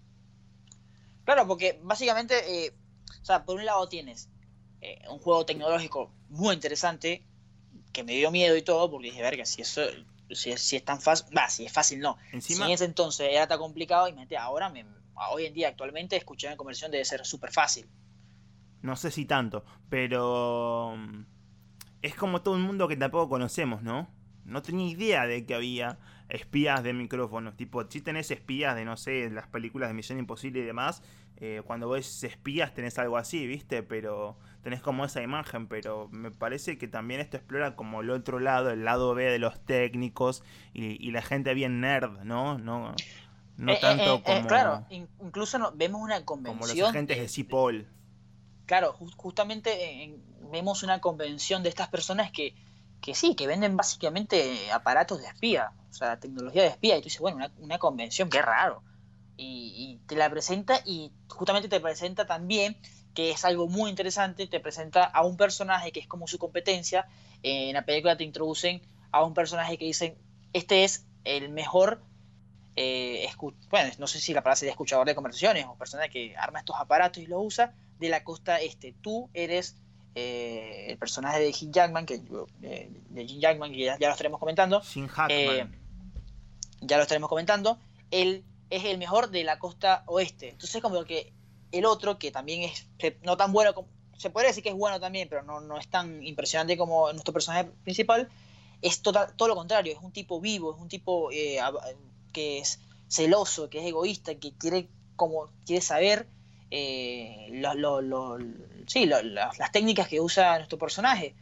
Speaker 1: Claro, porque básicamente, eh, o sea, por un lado tienes eh, un juego tecnológico muy interesante, que me dio miedo y todo, porque dije, verga, si eso si, si es tan fácil, va, si es fácil no. Encima, si en ese entonces era tan complicado, y ahora, me, hoy en día, actualmente, escuchar una conversión debe ser súper fácil.
Speaker 2: No sé si tanto, pero mm, es como todo el mundo que tampoco conocemos, ¿no? No tenía idea de que había espías de micrófonos. Tipo, si tenés espías de, no sé, las películas de Misión Imposible y demás, eh, cuando ves espías tenés algo así, ¿viste? Pero tenés como esa imagen, pero me parece que también esto explora como el otro lado, el lado B de los técnicos y, la gente bien nerd, ¿no? No, no
Speaker 1: eh, tanto eh, como... claro, incluso vemos una convención...
Speaker 2: Como los agentes de Cipoll.
Speaker 1: Claro, justamente vemos una convención de estas personas que que sí, que venden básicamente aparatos de espía, o sea, tecnología de espía, y tú dices, bueno, una, convención, qué raro. Y, te la presenta y justamente te presenta también, que es algo muy interesante, te presenta a un personaje que es como su competencia, en la película te introducen a un personaje que dicen, este es el mejor, eh, bueno, no sé si la palabra sería escuchador de conversaciones o persona que arma estos aparatos y los usa, de la costa este, tú eres eh, el personaje de Jim Jackman, que, eh, de Jim Jackman, que ya, lo estaremos comentando.
Speaker 2: Eh,
Speaker 1: ya lo estaremos comentando. Él es el mejor de la costa oeste. Entonces, como que el otro, que también es no tan bueno como. Se podría decir que es bueno también, pero no, no es tan impresionante como nuestro personaje principal. Es total, todo lo contrario, es un tipo vivo, es un tipo que es celoso, que es egoísta, que quiere como quiere saber eh, lo, sí, las técnicas que usa nuestro personaje.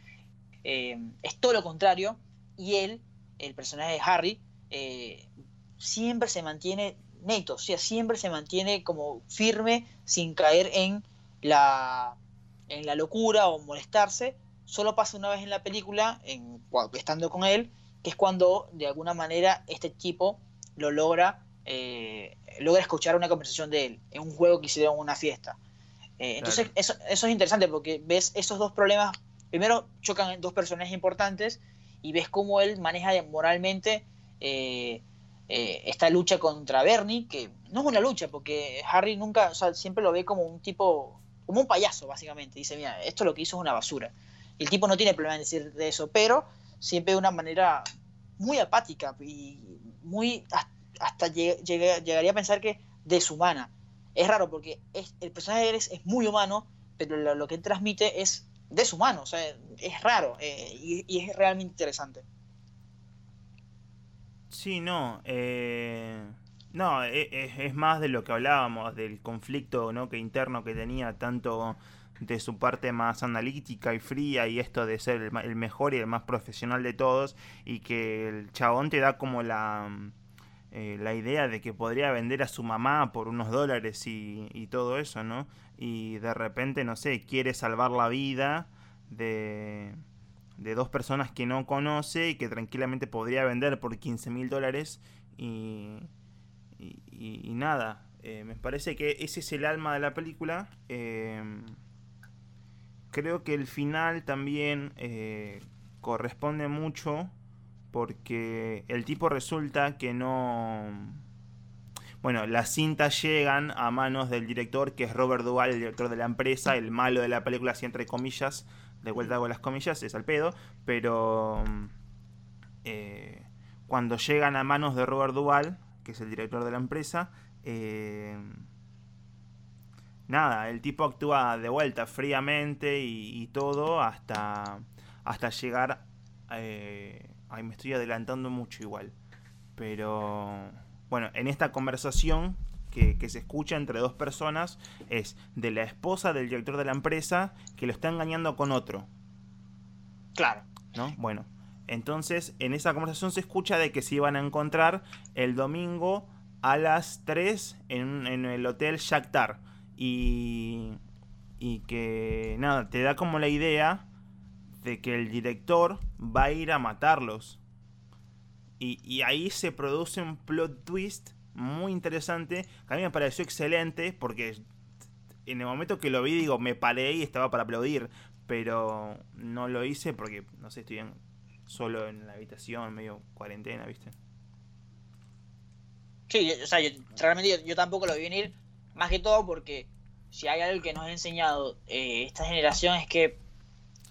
Speaker 1: Eh, es todo lo contrario. Y él, el personaje de Harry, eh, siempre se mantiene neto, o sea, siempre se mantiene como firme sin caer en la, en la locura o molestarse. Solo pasa una vez en la película, en, estando con él, que es cuando de alguna manera este tipo lo logra eh, logra escuchar una conversación de él en un juego que hicieron en una fiesta. Eh, entonces, eso, eso, es interesante porque ves esos dos problemas. Primero, chocan dos personajes importantes y ves cómo él maneja moralmente eh, esta lucha contra Bernie, que no es una lucha porque Harry nunca, o sea, siempre lo ve como un tipo, como un payaso, básicamente. Dice, mira, esto lo que hizo es una basura. Y el tipo no tiene problema en decir de eso, pero siempre de una manera muy apática y muy hasta llegaría a pensar que deshumana. Es raro porque el personaje de Eres es muy humano, pero lo, que transmite es deshumano, o sea, es raro eh, y, es realmente interesante.
Speaker 2: Sí, no, eh, no, e, es, más de lo que hablábamos, del conflicto ¿no? que interno que tenía tanto de su parte más analítica y fría y esto de ser el, el mejor y el más profesional de todos y que el chabón te da como la eh, la idea de que podría vender a su mamá por unos dólares y, todo eso, ¿no? Y de repente, no sé, quiere salvar la vida de, de dos personas que no conoce y que tranquilamente podría vender por 15 mil dólares y, y, nada. Eh, me parece que ese es el alma de la película. Eh, creo que el final también corresponde mucho porque el tipo resulta que no... Bueno, las cintas llegan a manos del director, que es Robert Duvall, el director de la empresa, el malo de la película, así entre comillas, de vuelta con las comillas, es al pedo, pero eh, cuando llegan a manos de Robert Duvall, que es el director de la empresa, eh, nada, el tipo actúa de vuelta fríamente y, todo hasta, hasta llegar eh, Ay, me estoy adelantando mucho igual. Pero bueno, en esta conversación que, se escucha entre dos personas es de la esposa del director de la empresa que lo está engañando con otro.
Speaker 1: Claro.
Speaker 2: ¿No? Bueno, entonces en esa conversación se escucha de que se iban a encontrar el domingo a las 3 en, en el hotel Shakhtar. Y, y que nada, te da como la idea de que el director va a ir a matarlos. Y, ahí se produce un plot twist muy interesante, que a mí me pareció excelente, porque en el momento que lo vi, digo, me paré y estaba para aplaudir, pero no lo hice porque, no sé, estoy solo en la habitación, medio cuarentena, ¿viste?
Speaker 1: Sí, o sea, yo, realmente yo, tampoco lo vi venir, más que todo porque si hay algo que nos ha enseñado eh, esta generación es que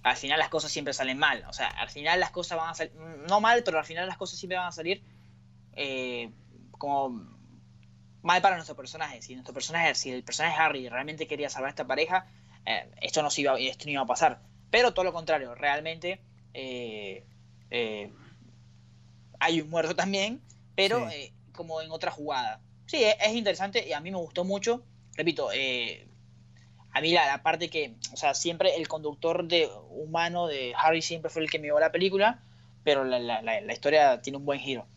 Speaker 1: al final las cosas siempre salen mal. O sea, al final las cosas van a salir, no mal, pero al final las cosas siempre van a salir eh, como mal para nuestro personaje. Si nuestro personaje, si el personaje Harry realmente quería salvar a esta pareja, eh, esto, no iba, esto no iba a pasar. Pero todo lo contrario, realmente eh, hay un muerto también, pero como en otra jugada. Sí, es, interesante y a mí me gustó mucho. Repito, eh, a mí la, parte que, o sea, siempre el conductor de humano de Harry siempre fue el que me llevó la película, pero la, la historia tiene un buen giro.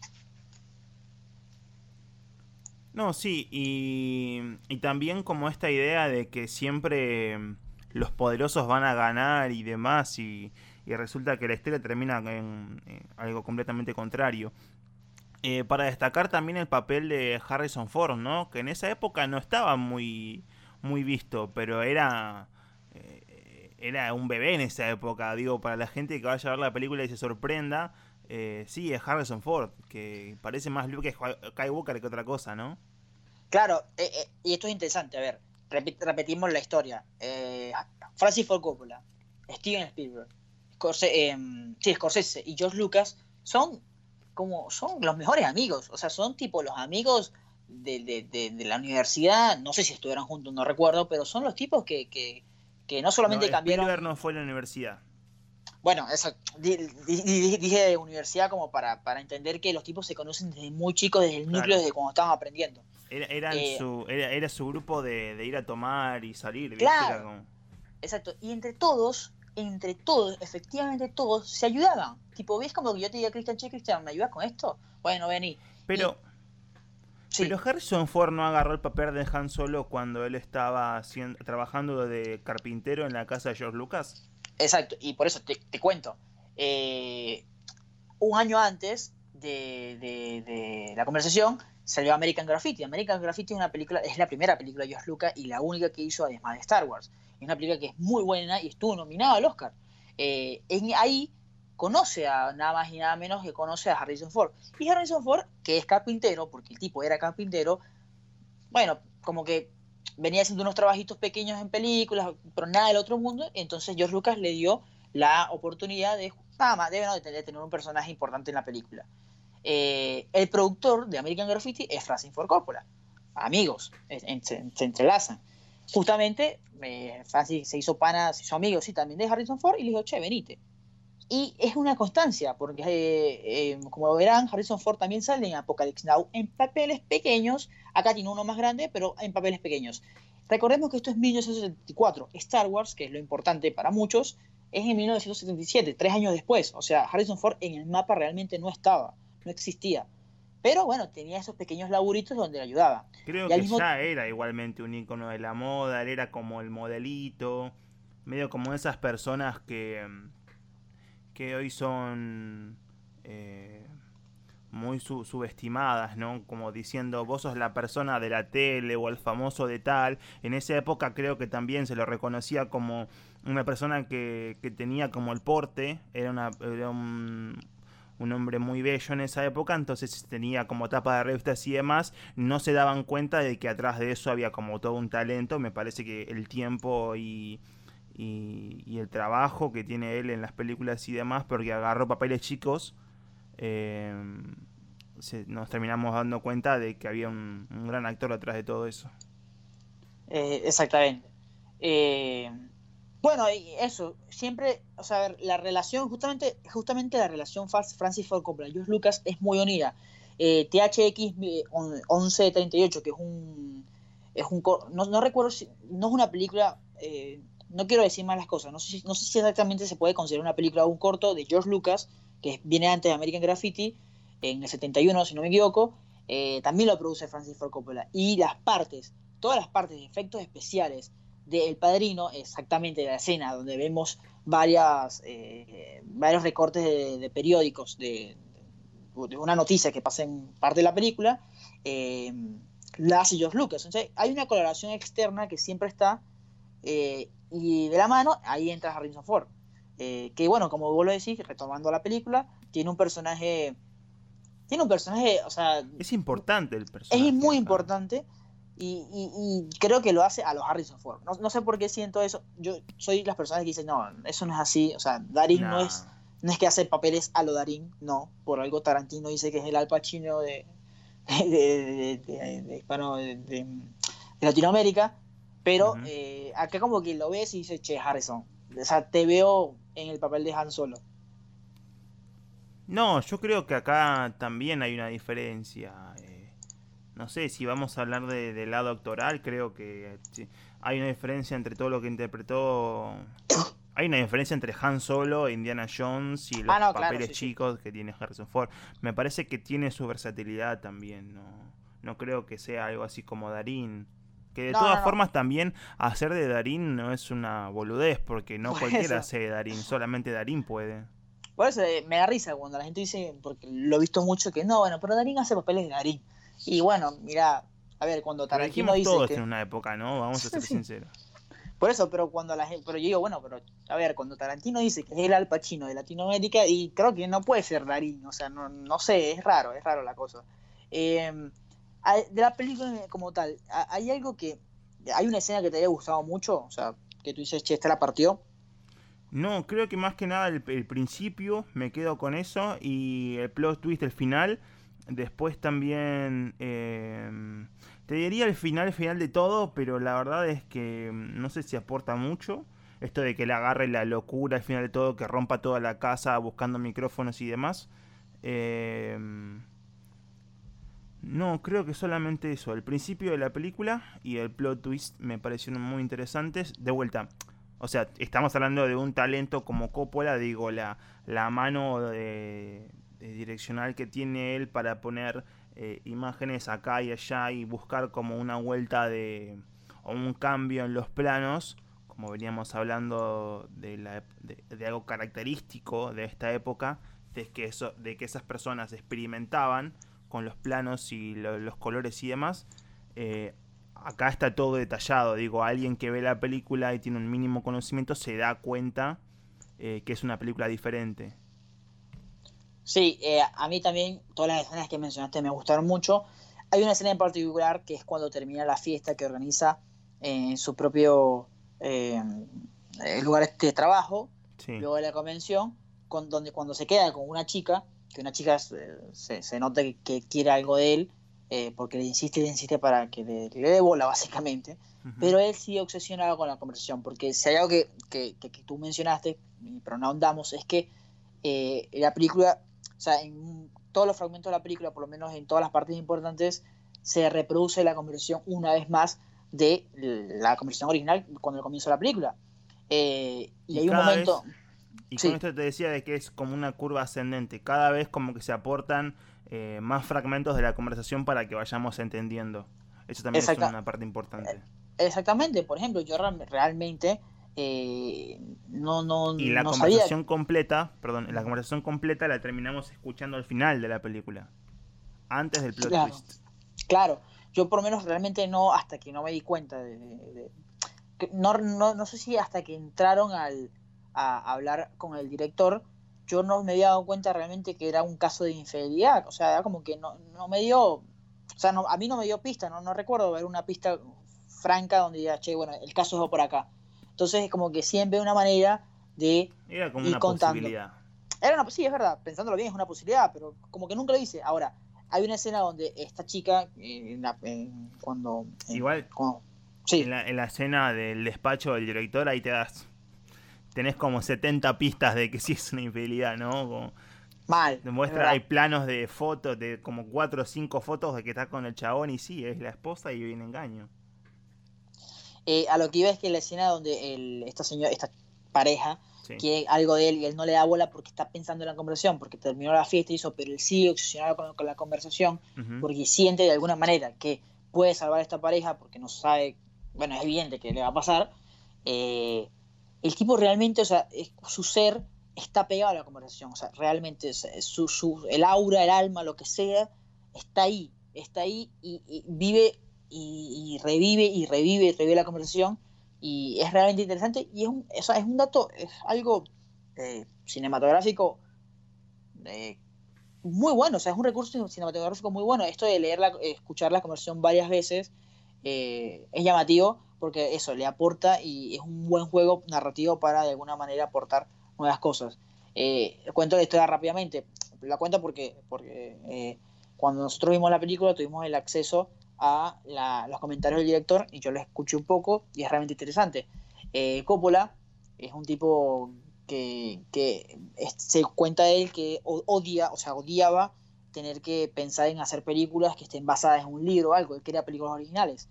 Speaker 2: No, sí, y, y, también como esta idea de que siempre los poderosos van a ganar y demás, y, y resulta que la historia termina en, algo completamente contrario. Eh, para destacar también el papel de Harrison Ford, ¿no? Que en esa época no estaba muy, muy visto, pero era, eh, era un bebé en esa época. Digo, para la gente que vaya a ver la película y se sorprenda, eh, sí, es Harrison Ford, que parece más Luke Skywalker que otra cosa, ¿no?
Speaker 1: Claro, y esto es interesante, a ver, repetimos la historia. Francis Ford Coppola, Steven Spielberg, Scorsese, em, sí, Scorsese y George Lucas son como son los mejores amigos, o sea, son tipo los amigos de, la universidad, no sé si estuvieron juntos, no recuerdo, pero son los tipos que, que, no solamente no, cambiaron...
Speaker 2: Spielberg no fue a la universidad.
Speaker 1: Bueno, eso, dije universidad como para, para, entender que los tipos se conocen desde muy chicos, desde el núcleo, desde cuando estaban aprendiendo.
Speaker 2: Era, eh, su, era, su grupo de, ir a tomar y salir.
Speaker 1: Claro, exacto. Y entre todos entre todos, efectivamente todos, se ayudaban. Tipo, ¿ves como que yo te diga, Cristian, che, Cristian, ¿me ayudas con esto? Bueno, vení.
Speaker 2: Pero, pero Harrison Ford no agarró el papel de Han Solo cuando él estaba trabajando de carpintero en la casa de George Lucas.
Speaker 1: Exacto, y por eso te, cuento. Eh, un año antes de, de, la conversación salió American Graffiti. American Graffiti es una película, es la primera película de George Lucas y la única que hizo además de Star Wars. Es una película que es muy buena y estuvo nominada al Oscar. Eh, ahí conoce a nada más y nada menos que conoce a Harrison Ford. Y Harrison Ford, que es carpintero, porque el tipo era carpintero, bueno, como que venía haciendo unos trabajitos pequeños en películas, pero nada del otro mundo. Entonces George Lucas le dio la oportunidad de, nada más, de, de tener un personaje importante en la película. Eh, el productor de American Graffiti es Francis Ford Coppola. Amigos, se entrelazan justamente eh, Francis se hizo pana, se hizo amigo, sí, también de Harrison Ford y le dijo, che, venite. Y es una constancia, porque eh, eh, como verán, Harrison Ford también sale en Apocalypse Now en papeles pequeños. Acá tiene uno más grande, pero en papeles pequeños. Recordemos que esto es 1974. Star Wars, que es lo importante para muchos, es en 1977, tres años después. O sea, Harrison Ford en el mapa realmente no estaba, no existía. Pero bueno, tenía esos pequeños laburitos donde le ayudaba.
Speaker 2: Creo que ya era igualmente un icono de la moda, él era como el modelito, medio como esas personas que, que hoy son eh, muy subestimadas, ¿no? Como diciendo, vos sos la persona de la tele o el famoso de tal. En esa época creo que también se lo reconocía como una persona que, que tenía como el porte, era, una, era un, un hombre muy bello en esa época, entonces tenía como tapa de revistas y demás, no se daban cuenta de que atrás de eso había como todo un talento, me parece que el tiempo y, y, el trabajo que tiene él en las películas y demás, porque agarró papeles chicos, eh, nos terminamos dando cuenta de que había un, gran actor atrás de todo eso.
Speaker 1: Eh, exactamente. Eh, bueno, eso, siempre, o sea, la relación, justamente, justamente la relación Francis Ford Coppola y Lucas es muy unida. THX 1138, que es un, es un, no, no recuerdo si, no es una película, no quiero decir malas cosas, no sé, no sé si exactamente se puede considerar una película o un corto de George Lucas, que viene antes de American Graffiti, en el 71, si no me equivoco, eh, también lo produce Francis Ford Coppola. Y las partes, todas las partes de efectos especiales, de El Padrino, exactamente la escena donde vemos varias, eh, varios recortes de, periódicos de, una noticia que pasa en parte de la película, eh, la hace George Lucas. Entonces, hay una coloración externa que siempre está, eh, y de la mano, ahí entra Harrison Ford. que bueno, como vos lo decís, retomando la película, tiene un personaje. Tiene un personaje, o sea.
Speaker 2: Es importante el personaje.
Speaker 1: Es muy importante. Y, creo que lo hace a los Harrison Ford. No, sé por qué siento eso. Yo soy las personas que dicen, no, eso no es así. O sea, Darín no, es no es que hace papeles a lo Darín, no. Por algo Tarantino dice que es el Al Pacino de, de, de, Latinoamérica. Pero eh, acá como que lo ves y dices, che, Harrison. O sea, te veo en el papel de Han Solo.
Speaker 2: No, yo creo que acá también hay una diferencia. Eh, no sé, si vamos a hablar de, del lado actoral, creo que hay una diferencia entre todo lo que interpretó. Hay una diferencia entre Han Solo, Indiana Jones y los
Speaker 1: Ah, no,
Speaker 2: papeles
Speaker 1: sí.
Speaker 2: chicos que tiene Harrison Ford. Me parece que tiene su versatilidad también. No, no creo que sea algo así como Darín. Que de
Speaker 1: No,
Speaker 2: todas
Speaker 1: no, no.
Speaker 2: formas también hacer de Darín no es una boludez, porque no
Speaker 1: Por
Speaker 2: cualquiera
Speaker 1: eso.
Speaker 2: hace de Darín, solamente Darín puede.
Speaker 1: Por eso eh, me da risa cuando la gente dice, porque lo he visto mucho, que no, bueno, pero Darín hace papeles de Darín. Y bueno, mira, a ver, cuando Tarantino dice
Speaker 2: todos
Speaker 1: que...
Speaker 2: en una época, ¿no? Vamos a ser sinceros.
Speaker 1: Por eso, pero cuando la gente, pero yo digo, bueno, pero a ver, cuando Tarantino dice que es el Al Pacino de Latinoamérica, y creo que no puede ser Darín, o sea, no, no sé, es raro, es raro la cosa. Eh, de la película como tal, ha- hay algo que, hay una escena que te haya gustado mucho, o sea, que tú dices, che, esta la partió.
Speaker 2: No, creo que más que nada el, el principio me quedo con eso y el plot twist del final. Después también eh, te diría el final final de todo, pero la verdad es que mm, no sé si aporta mucho. Esto de que le agarre la locura al final de todo, que rompa toda la casa buscando micrófonos y demás. Eh, no, creo que solamente eso. El principio de la película y el plot twist me parecieron muy interesantes. De vuelta, o sea, estamos hablando de un talento como Coppola, digo, la, la mano de, direccional que tiene él para poner eh, imágenes acá y allá y buscar como una vuelta de o un cambio en los planos, como veníamos hablando de, la, de algo característico de esta época, de que, eso, de que esas personas experimentaban con los planos y lo- los colores y demás. Eh, acá está todo detallado. Digo, alguien que ve la película y tiene un mínimo conocimiento se da cuenta eh, que es una película diferente.
Speaker 1: Sí, eh, a mí también todas las escenas que mencionaste me gustaron mucho. Hay una escena en particular que es cuando termina la fiesta que organiza en su propio lugar de trabajo,
Speaker 2: Sí.
Speaker 1: luego de la convención, con, donde cuando se queda con una chica, que una chica se, se nota que, que quiere algo de él, eh, porque le insiste y le insiste para que le, le dé bola, básicamente. Pero él sigue obsesionado con la conversación, porque si hay algo que, que- que- que tú mencionaste, pero no ahondamos, es que eh, la película, o sea, en todos los fragmentos de la película, por lo menos en todas las partes importantes, se reproduce la conversación una vez más de la conversación original cuando comienza la película. Eh, y,
Speaker 2: Y
Speaker 1: hay un momento...
Speaker 2: Y
Speaker 1: Sí.
Speaker 2: con esto te decía de que es como una curva ascendente. Cada vez como que se aportan eh, más fragmentos de la conversación para que vayamos entendiendo. Eso también es una parte importante.
Speaker 1: Exactamente, por ejemplo, yo real- realmente eh, no, no,
Speaker 2: Y la
Speaker 1: no sabía
Speaker 2: conversación completa, perdón, la conversación completa la terminamos escuchando al final de la película. Antes del plot
Speaker 1: Claro.
Speaker 2: twist.
Speaker 1: Claro, yo por lo menos realmente no, hasta que no me di cuenta de... de- de- que no, no, no sé si hasta que entraron al, a hablar con el director, yo no me había dado cuenta realmente que era un caso de infidelidad, o sea, era como que no, no me dio, o sea, no, a mí no me dio pista, no, no recuerdo ver una pista franca donde diga, che, bueno, el caso es por acá. Entonces es como que siempre una manera de...
Speaker 2: Era como
Speaker 1: Y
Speaker 2: una
Speaker 1: contando.
Speaker 2: posibilidad.
Speaker 1: Era una, sí, es verdad, pensándolo bien es una posibilidad, pero como que nunca lo hice. Ahora, hay una escena donde esta chica, eh, en la- en- cuando... en-
Speaker 2: Igual,
Speaker 1: cuando- sí,
Speaker 2: En la, en la escena del despacho del director, ahí te das. Tenés como 70 pistas de que sí es una infidelidad, ¿no? Como
Speaker 1: mal.
Speaker 2: te
Speaker 1: es
Speaker 2: muestra,
Speaker 1: verdad.
Speaker 2: hay planos de fotos, de como 4 o 5 fotos de que está con el chabón y sí, es la esposa y viene engaño.
Speaker 1: Eh, a lo que iba es que la escena donde el, esta señora, esta pareja
Speaker 2: Sí.
Speaker 1: quiere algo de él y él no le da bola porque está pensando en la conversación, porque terminó la fiesta y eso, pero él sigue obsesionado con, con la conversación porque siente de alguna manera que puede salvar a esta pareja porque no sabe, bueno, es evidente que le va a pasar. eh, el tipo realmente, o sea, su ser está pegado a la conversación, o sea, realmente su, su- el aura, el alma, lo que sea, está ahí, está ahí y, vive y, revive y revive y revive la conversación y es realmente interesante y es un, es un dato, es algo eh, cinematográfico eh, muy bueno, o sea, es un recurso cinematográfico muy bueno. Esto de leer la, escuchar la conversación varias veces eh, es llamativo porque eso le aporta y es un buen juego narrativo para de alguna manera aportar nuevas cosas. Eh, cuento la historia rápidamente, la cuento porque, porque eh, cuando nosotros vimos la película tuvimos el acceso a la- los comentarios del director y yo lo escuché un poco y es realmente interesante. Eh, Coppola es un tipo que, se cuenta él que odia, o sea, odiaba tener que pensar en hacer películas que estén basadas en un libro o algo, él quería películas originales.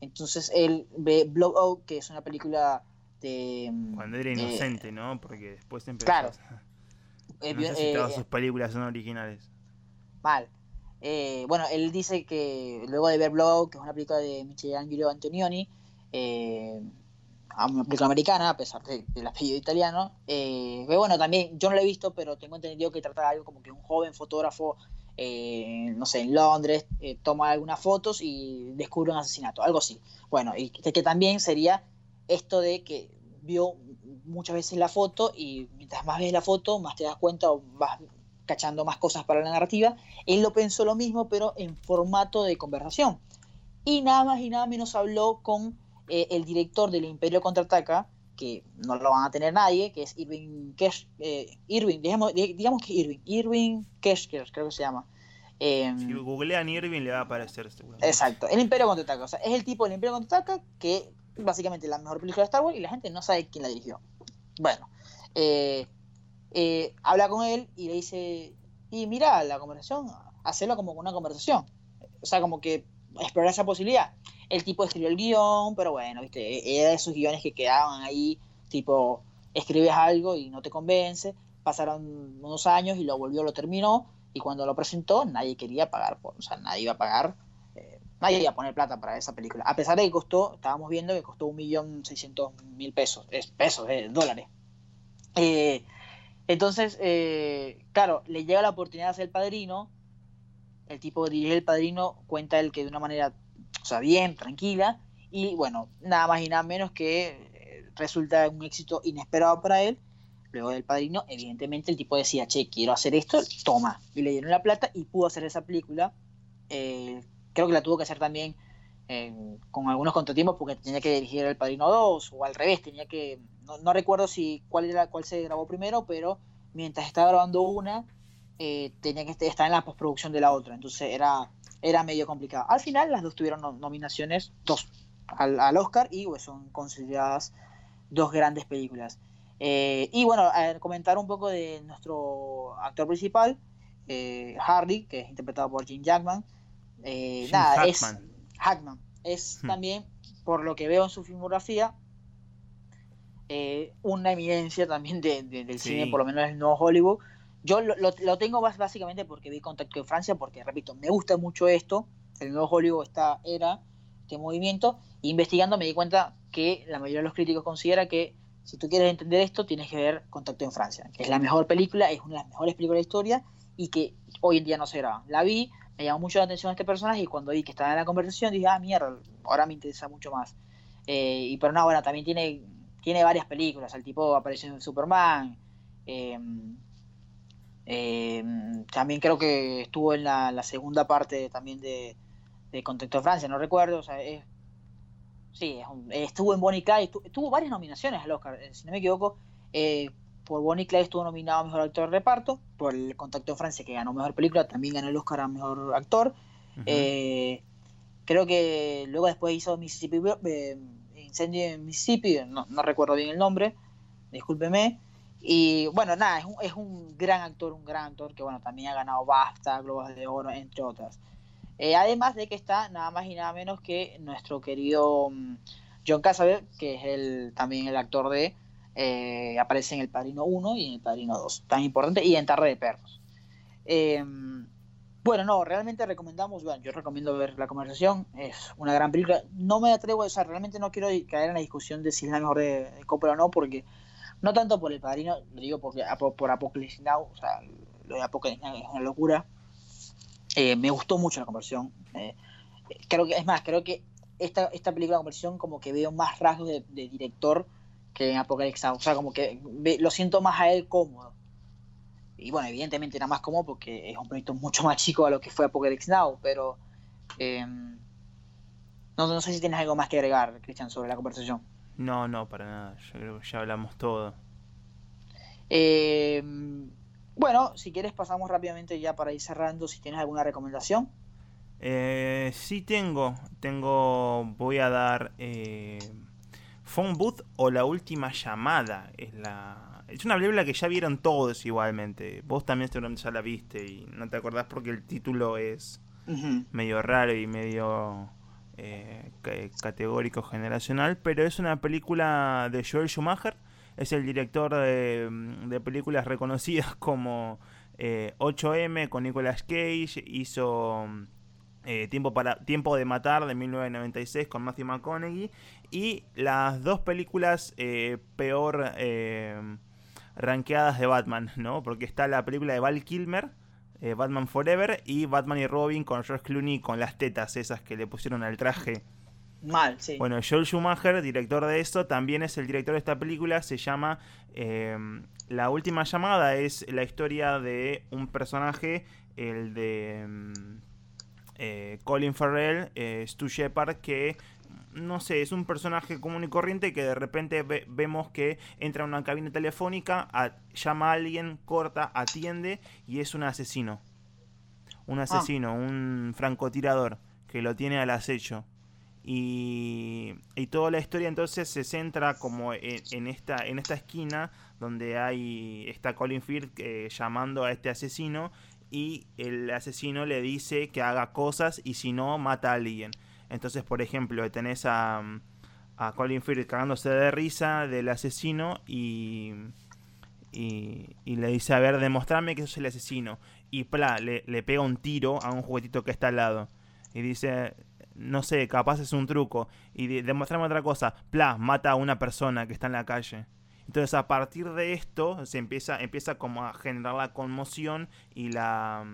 Speaker 1: Entonces él ve Blowout, que es una película de...
Speaker 2: Mm, Cuando era inocente, ¿no? Porque después empezó...
Speaker 1: Claro.
Speaker 2: No sé si todas sus películas son originales.
Speaker 1: Mal. Eh, bueno, él dice que luego de ver Blowout, que es una película de Michelangelo Antonioni, eh, una película americana, a pesar del apellido italiano. Eh, bueno, también yo no lo he visto, pero tengo entendido que trata de algo como que un joven fotógrafo, eh, no sé, en Londres, eh, toma algunas fotos y descubre un asesinato, algo así. Bueno, y que, también sería esto de que vio muchas veces la foto y mientras más ves la foto, más te das cuenta o vas cachando más cosas para la narrativa. Él lo pensó lo mismo, pero en formato de conversación. Y nada más y nada menos habló con eh, el director del Imperio Contraataca, que no lo van a tener nadie, que es Irving Kesh, eh, Irving, digamos, digamos, que Irving, Irving Keschker, creo que se llama.
Speaker 2: Eh, si googlean Irving le va a aparecer.
Speaker 1: Exacto, el Imperio Contraataca, o sea, es el tipo del Imperio Contraataca que básicamente la mejor película de Star Wars y la gente no sabe quién la dirigió. Bueno, eh, habla con él y le dice, y mira, la conversación, hacerlo como una conversación. O sea, como que explorar esa posibilidad el tipo escribió el guion, pero bueno, viste, era de esos guiones que quedaban ahí, tipo, escribes algo y no te convence, pasaron unos años y lo volvió, lo terminó, y cuando lo presentó nadie quería pagar, por, o sea, nadie iba a pagar, eh, nadie iba a poner plata para esa película, a pesar de que costó, estábamos viendo que costó un millón seiscientos mil pesos, es pesos, dólares. Eh, entonces, eh, claro, le llega la oportunidad de ser el padrino, el tipo dirige el padrino, cuenta él que de una manera o sea, bien, tranquila, y bueno, nada más y nada menos que eh, resulta un éxito inesperado para él. Luego del padrino, evidentemente el tipo decía, che, quiero hacer esto, toma. Y le dieron la plata y pudo hacer esa película. Eh, creo que la tuvo que hacer también eh, con algunos contratiempos porque tenía que dirigir El Padrino 2 o al revés, tenía que, no, recuerdo si cuál era cuál se grabó primero, pero mientras estaba grabando una, tenía que estar en la postproducción de la otra. Entonces era era medio complicado. Al final las dos tuvieron nominaciones, dos al, Oscar y pues, son consideradas dos grandes películas. Eh, y bueno, a comentar un poco de nuestro actor principal, eh, Hardy, que es interpretado por Jim Jackman. Eh, nada, es Hackman. Es hmm. también, por lo que veo en su filmografía, una eminencia también del cine, por lo menos en no Hollywood. Yo lo, lo, tengo básicamente porque vi Contacto en Francia, porque repito, me gusta mucho esto, el nuevo Hollywood está, era este movimiento, e investigando me di cuenta que la mayoría de los críticos considera que si tú quieres entender esto, tienes que ver Contacto en Francia, que es la mejor película, es una de las mejores películas de la historia y que hoy en día no se graba. La vi, me llamó mucho la atención este personaje y cuando vi que estaba en la conversación dije, ah, mierda, ahora me interesa mucho más. Eh, y pero no, bueno, también tiene, tiene varias películas, el tipo apareció en Superman, eh, eh, también creo que estuvo en la, segunda parte también de, de Contexto de Francia, no recuerdo. O sea, sí, estuvo en Bonnie Clyde, tuvo varias nominaciones al Oscar, eh, si no me equivoco. Eh, por Bonnie Clyde estuvo nominado a Mejor Actor de Reparto, por el Contacto de Francia que ganó Mejor Película, también ganó el Oscar a Mejor Actor. creo que luego después hizo Mississippi, Incendio en Mississippi, no, no recuerdo bien el nombre, discúlpeme. Y bueno, nada, es un, es un gran actor, un gran actor que bueno, también ha ganado BAFTA, Globos de Oro, entre otras. Eh, además de que está nada más y nada menos que nuestro querido mm, John Cassavetes, que es el, también el actor de, eh, aparece en El Padrino 1 y en El Padrino 2, tan importante, y en Tarde de Perros. Em, bueno, no, realmente recomendamos, bueno, yo recomiendo ver La Conversación, es una gran película. No me atrevo, o sea, realmente no quiero caer en la discusión de si es la mejor de, de o no, porque no tanto por el padrino, lo digo porque por, Apocalypse Now, o sea, lo de Apocalypse Now es una locura. Eh, me gustó mucho la conversión. Eh, creo que, es más, creo que esta, esta película de conversión como que veo más rasgos de, director que en Apocalypse Now. O sea, como que lo siento más a él cómodo. Y bueno, evidentemente era más cómodo porque es un proyecto mucho más chico a lo que fue Apocalypse Now, pero eh, no, no sé si tienes algo más que agregar, Cristian, sobre la conversación.
Speaker 2: No, no, para nada. Yo creo que ya hablamos todo.
Speaker 1: Eh, bueno, si quieres pasamos rápidamente ya para ir cerrando, si tienes alguna recomendación.
Speaker 2: Eh, sí tengo, tengo, voy a dar eh, Phone Booth o La Última Llamada, es, la, Es una película que ya vieron todos igualmente. Vos también seguramente ya la viste y no te acordás porque el título es medio raro y medio eh, categórico generacional, pero es una película de Joel Schumacher. Es el director de, películas reconocidas como 8M eh, con Nicolas Cage. Hizo eh, Tiempo, para, Tiempo de Matar de 1996 con Matthew McConaughey. Y las dos películas peor ranqueadas de Batman, ¿no? Porque está la película de Val Kilmer, eh, Batman Forever, y Batman y Robin con George Clooney con las tetas esas que le pusieron al traje.
Speaker 1: Mal, sí.
Speaker 2: Bueno, Joel Schumacher, director de esto, también es el director de esta película. Se llama em, La última llamada. Es la historia de un personaje, el de em, eh, Colin Farrell, eh, Stu Shepard, que no sé, es un personaje común y corriente que de repente vemos que entra a una cabina telefónica, llama a alguien, corta, atiende y es un asesino. Un ah. asesino, un francotirador que lo tiene al acecho. Y, y, toda la historia entonces se centra como en, esta, en esta esquina donde hay está Colin Firth eh, llamando a este asesino y el asesino le dice que haga cosas y si no mata a alguien. Entonces, por ejemplo, tenés a, a Colin Firth cagándose de risa del asesino y, y, le dice, a ver, demostrame que sos el asesino. Y pla, le, le pega un tiro a un juguetito que está al lado. Y dice, no sé, capaz es un truco. Y demostrame otra cosa, pla, mata a una persona que está en la calle. Entonces a partir de esto se empieza, empieza como a generar la conmoción y la,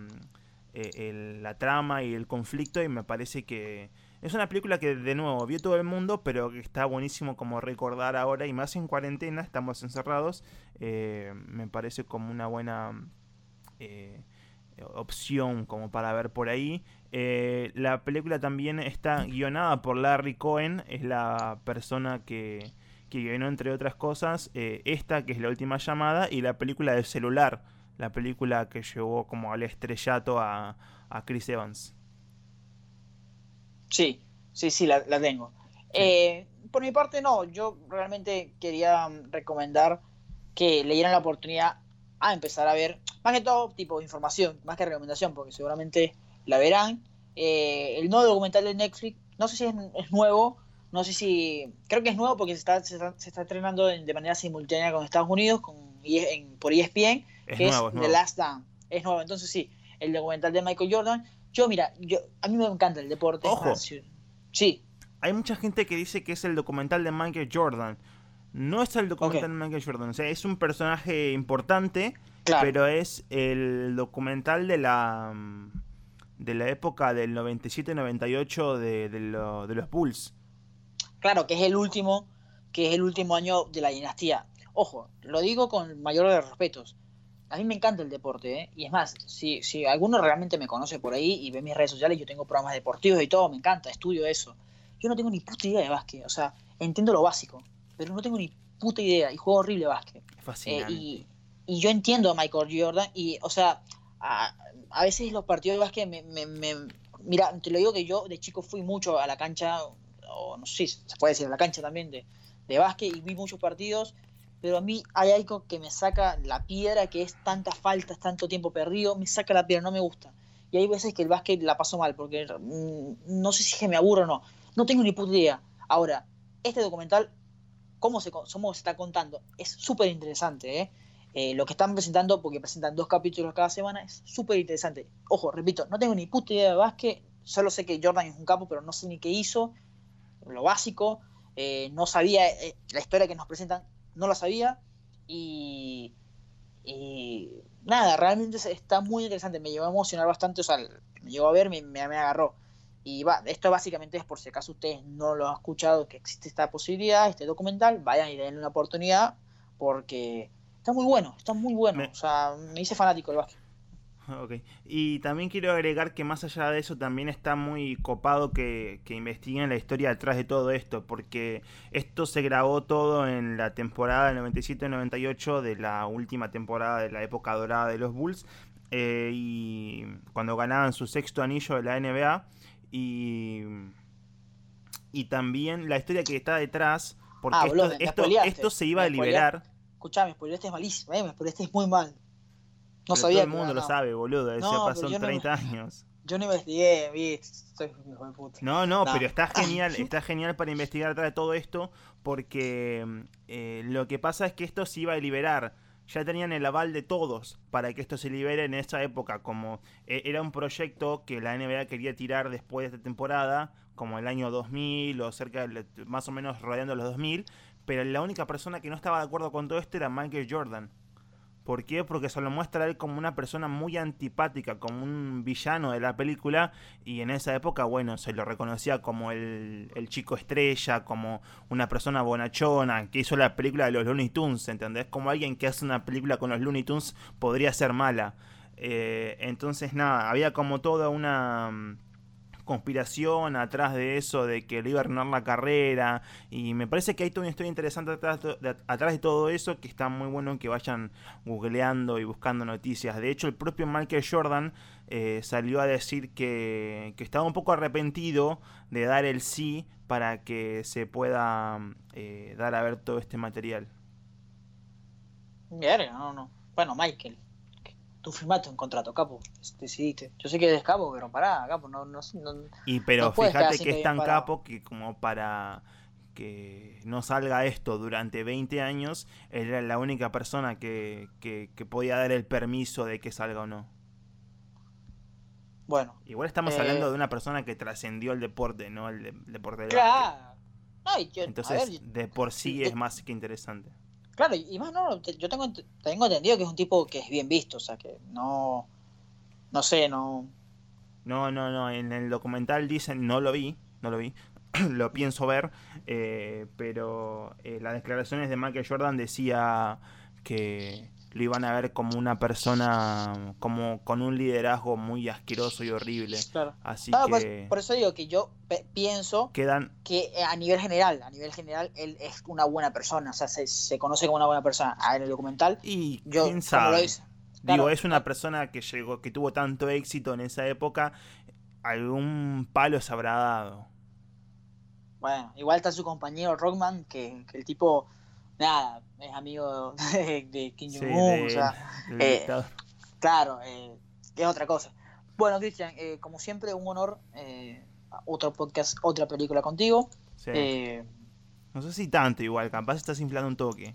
Speaker 2: eh, la trama y el conflicto y me parece que, es una película que, de nuevo, vio todo el mundo, pero que está buenísimo como recordar ahora, y más en cuarentena, estamos encerrados, eh, me parece como una buena eh, opción como para ver por ahí. Eh, la película también está guionada por Larry Cohen, es la persona que, que guionó, entre otras cosas, esta, que es la última llamada, y la película del celular, la película que llevó como al estrellato a, a Chris Evans.
Speaker 1: Sí, sí, sí, la, tengo. Eh, por mi parte, no, yo realmente quería mm, recomendar que le dieran la oportunidad a empezar a ver, más que todo, tipo información, más que recomendación, porque seguramente la verán. Eh, el nuevo documental de Netflix, no sé si es, nuevo, no sé si, creo que es nuevo porque se está, se está, estrenando de manera simultánea con Estados Unidos, con, e por ESPN, que es, The Last Dance. Es nuevo, entonces sí, el documental de Michael Jordan yo, mira, yo, a mí me encanta el deporte.
Speaker 2: Ojo.
Speaker 1: Sí.
Speaker 2: Hay mucha gente que dice que es el documental de Michael Jordan. No es el documental de Michael Jordan. O sea, es un personaje importante, pero es el documental de la de la época del 97-98 de, de, de los Bulls.
Speaker 1: Claro, que es el último, que es el último año de la dinastía. Ojo, lo digo con mayor de respetos a mí me encanta el deporte, ¿eh? Y es más, si, si alguno realmente me conoce por ahí y ve mis redes sociales, yo tengo programas deportivos y todo, me encanta, estudio eso. Yo no tengo ni puta idea de básquet, o sea, entiendo lo básico, pero no tengo ni puta idea y juego horrible básquet.
Speaker 2: Eh,
Speaker 1: y, y, yo entiendo a Michael Jordan y, o sea, a, a veces los partidos de básquet me, me, me, Mira, te lo digo que yo de chico fui mucho a la cancha, o no sé se puede decir a la cancha también de, de básquet y vi muchos partidos pero a mí hay algo que me saca la piedra, que es tantas faltas, tanto tiempo perdido, me saca la piedra, no me gusta. Y hay veces que el básquet la paso mal, porque mm, no sé si es que me aburro o no. No tengo ni puta idea. Ahora, este documental, cómo se, cómo se está contando, es súper interesante, ¿eh? ¿eh? Lo que están presentando, porque presentan dos capítulos cada semana, es súper interesante. Ojo, repito, no tengo ni puta idea de básquet, solo sé que Jordan es un capo, pero no sé ni qué hizo, lo básico. Eh, no sabía la historia que nos presentan, no la sabía y, nada, realmente está muy interesante, me llevó a emocionar bastante, o sea, me llegó a ver, me, me, agarró. Y va, esto básicamente es por si acaso ustedes no lo han escuchado, que existe esta posibilidad, este documental, vayan y denle una oportunidad, porque está muy bueno, está muy bueno. O sea, me hice fanático del básquet.
Speaker 2: Ok. Y también quiero agregar que más allá de eso también está muy copado que, que, investiguen la historia detrás de todo esto, porque esto se grabó todo en la temporada del 97-98 de la última temporada de la época dorada de los Bulls, eh, y cuando ganaban su sexto anillo de la NBA, y, y también la historia que está detrás, porque ah, esto, esto, se iba a liberar
Speaker 1: escuchame, me este es malísimo, eh, me este es muy mal.
Speaker 2: No sabía. Todo el mundo lo sabe, boludo, eso no, pasó en 30 años.
Speaker 1: Yo no investigué, vi, soy hijo de puta.
Speaker 2: No, no, pero está genial, está genial para investigar atrás de todo esto, porque eh, lo que pasa es que esto se iba a liberar ya tenían el aval de todos para que esto se libere en esa época, como eh, era un proyecto que la NBA quería tirar después de esta temporada, como el año 2000 o cerca de, más o menos rodeando los 2000, pero la única persona que no estaba de acuerdo con todo esto era Michael Jordan. ¿Por qué? Porque se lo muestra a él como una persona muy antipática, como un villano de la película. Y en esa época, bueno, se lo reconocía como el, chico estrella, como una persona bonachona, que hizo la película de los Looney Tunes, ¿entendés? Como alguien que hace una película con los Looney Tunes podría ser mala. Eh, entonces, nada, había como toda una conspiración atrás de eso, de que le iba a arruinar la carrera. Y me parece que hay toda una historia interesante atrás de, atrás de todo eso, que está muy bueno que vayan googleando y buscando noticias. De hecho, el propio Michael Jordan eh, salió a decir que, estaba un poco arrepentido de dar el sí para que se pueda eh, dar a ver todo este material.
Speaker 1: no, no. Bueno, Michael tú firmaste un contrato, capo, decidiste. Yo sé que eres capo, pero pará, capo, no, no,
Speaker 2: Y pero fíjate que es tan capo que como para que no salga esto durante 20 años, era la única persona que, que, podía dar el permiso de que salga o no.
Speaker 1: Bueno.
Speaker 2: Igual estamos eh, hablando de una persona que trascendió el deporte, ¿no? El, deporte de
Speaker 1: Claro.
Speaker 2: Entonces, de por sí es más que interesante.
Speaker 1: Claro, y más no, yo tengo, tengo entendido que es un tipo que es bien visto, o sea, que no, no sé, no...
Speaker 2: No, no, no, en el documental dicen, no lo vi, no lo vi, lo pienso ver, eh, pero eh, las declaraciones de Michael Jordan decía que lo iban a ver como una persona como con un liderazgo muy asqueroso y horrible. Claro. Así
Speaker 1: pues,
Speaker 2: que
Speaker 1: por, eso digo que yo pienso que eh, a nivel general, a nivel general él es una buena persona, o sea, se, conoce como una buena persona en el documental.
Speaker 2: Y yo quién sabe. Digo, es una persona que llegó que tuvo tanto éxito en esa época, algún palo se habrá dado.
Speaker 1: Bueno, igual está su compañero Rockman que, que el tipo nada, es amigo de, Kim Jong-un, o sea, eh, claro, eh, es otra cosa. Bueno, Cristian, eh, como siempre, un honor, otro podcast, otra película contigo.
Speaker 2: no sé si tanto igual, capaz estás inflando un toque.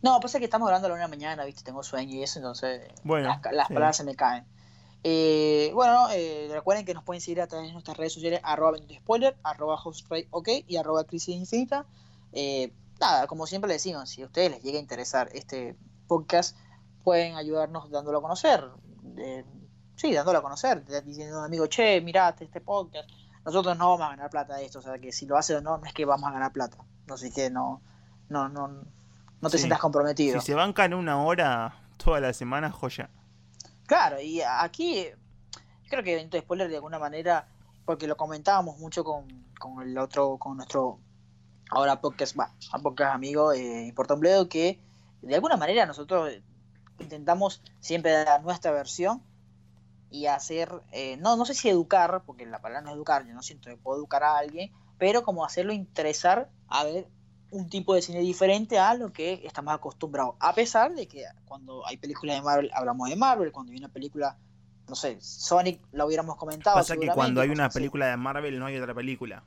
Speaker 1: No, pasa que estamos hablando a la una mañana, viste, tengo sueño y eso, entonces bueno, las, palabras se me caen. bueno, recuerden que nos pueden seguir a través de nuestras redes sociales, arroba spoiler, arroba ok y arroba crisis infinita. Eh, nada, como siempre le decimos, si a ustedes les llega a interesar este podcast, pueden ayudarnos dándolo a conocer. sí, dándolo a conocer, diciendo a un amigo, che, mirate este podcast. Nosotros no vamos a ganar plata de esto, o sea que si lo hace o no, no es que vamos a ganar plata. No sé que no, no, no, no te sientas comprometido.
Speaker 2: Si se bancan una hora toda la semana, joya.
Speaker 1: Claro, y aquí creo que Evento Spoiler de alguna manera, porque lo comentábamos mucho con, con el otro, con nuestro ahora podcast, va, a podcast amigo, eh, importa un bledo que de alguna manera nosotros intentamos siempre dar nuestra versión y hacer, eh, no, no sé si educar, porque la palabra no es educar, yo no siento que puedo educar a alguien, pero como hacerlo interesar a ver un tipo de cine diferente a lo que estamos acostumbrados. A pesar de que cuando hay películas de Marvel hablamos de Marvel, cuando hay una película, no sé, Sonic lo hubiéramos comentado.
Speaker 2: Pasa que cuando hay una película de Marvel no hay otra película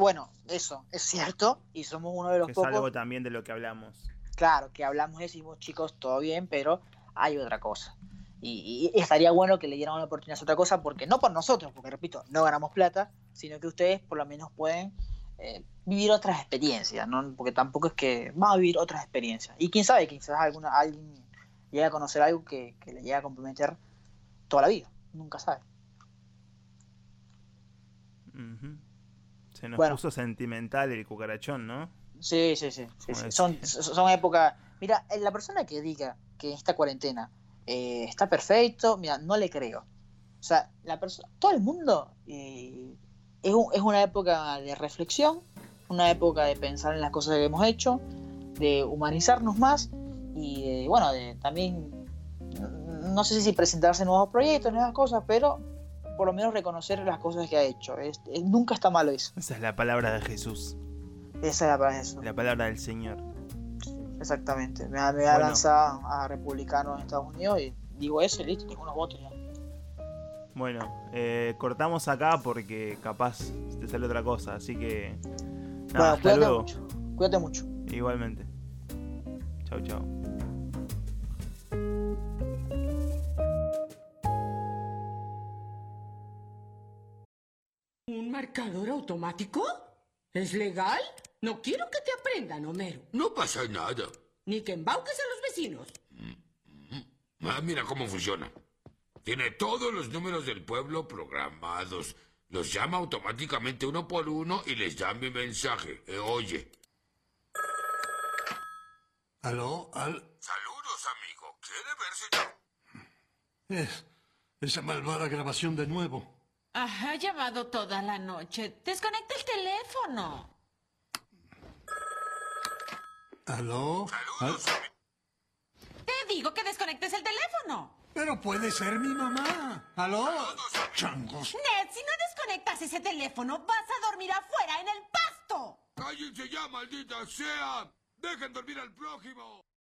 Speaker 1: bueno, eso, es cierto, y somos uno de los
Speaker 2: que
Speaker 1: pocos.
Speaker 2: Es algo también de lo que hablamos.
Speaker 1: Claro, que hablamos y decimos, chicos, todo bien, pero hay otra cosa. Y, estaría bueno que le dieran una oportunidad a otra cosa, porque no por nosotros, porque repito, no ganamos plata, sino que ustedes por lo menos pueden eh, vivir otras experiencias, ¿no? Porque tampoco es que vamos a vivir otras experiencias. Y quién sabe, quizás alguna, alguien llegue a conocer algo que, le llegue a comprometer toda la vida. Nunca sabe.
Speaker 2: Se nos puso sentimental el cucarachón, ¿no?
Speaker 1: Sí, sí, sí. Son, son épocas. Mira, la persona que diga que esta cuarentena eh, está perfecto, mira, no le creo. O sea, la persona, todo el mundo eh, es, es una época de reflexión, una época de pensar en las cosas que hemos hecho, de humanizarnos más y bueno, de también, no sé si presentarse nuevos proyectos, nuevas cosas, pero por lo menos reconocer las cosas que ha hecho. nunca está malo eso.
Speaker 2: Esa es la palabra de Jesús.
Speaker 1: Esa es la palabra de Jesús.
Speaker 2: La palabra del Señor.
Speaker 1: Exactamente. Me, me a lanzar a republicano en Estados Unidos y digo eso y listo, tengo unos votos ya.
Speaker 2: Bueno, eh, cortamos acá porque capaz te sale otra cosa, así que.
Speaker 1: Nada, hasta cuídate luego. mucho. Cuídate mucho.
Speaker 2: Igualmente. Chau, chau.
Speaker 3: ¿Un marcador automático? ¿Es legal? No quiero que te aprendan, Homero.
Speaker 4: No pasa nada.
Speaker 3: Ni que embauques a los vecinos.
Speaker 4: Ah, mira cómo funciona. Tiene todos los números del pueblo programados. Los llama automáticamente uno por uno y les da mi mensaje. Eh, oye.
Speaker 5: ¿Aló? Al...
Speaker 4: Saludos, amigo. ¿Quiere verse
Speaker 5: Es... Esa malvada grabación de nuevo.
Speaker 6: Ha llamado toda la noche. Desconecta el teléfono.
Speaker 5: ¿Aló?
Speaker 4: Saludos, amigo.
Speaker 6: Te digo que desconectes el teléfono.
Speaker 5: Pero puede ser mi mamá. ¿Aló? Changos.
Speaker 6: Ned, si no desconectas ese teléfono, vas a dormir afuera en el pasto.
Speaker 4: ¡Cállense ya, maldita sea! ¡Dejen dormir al prójimo!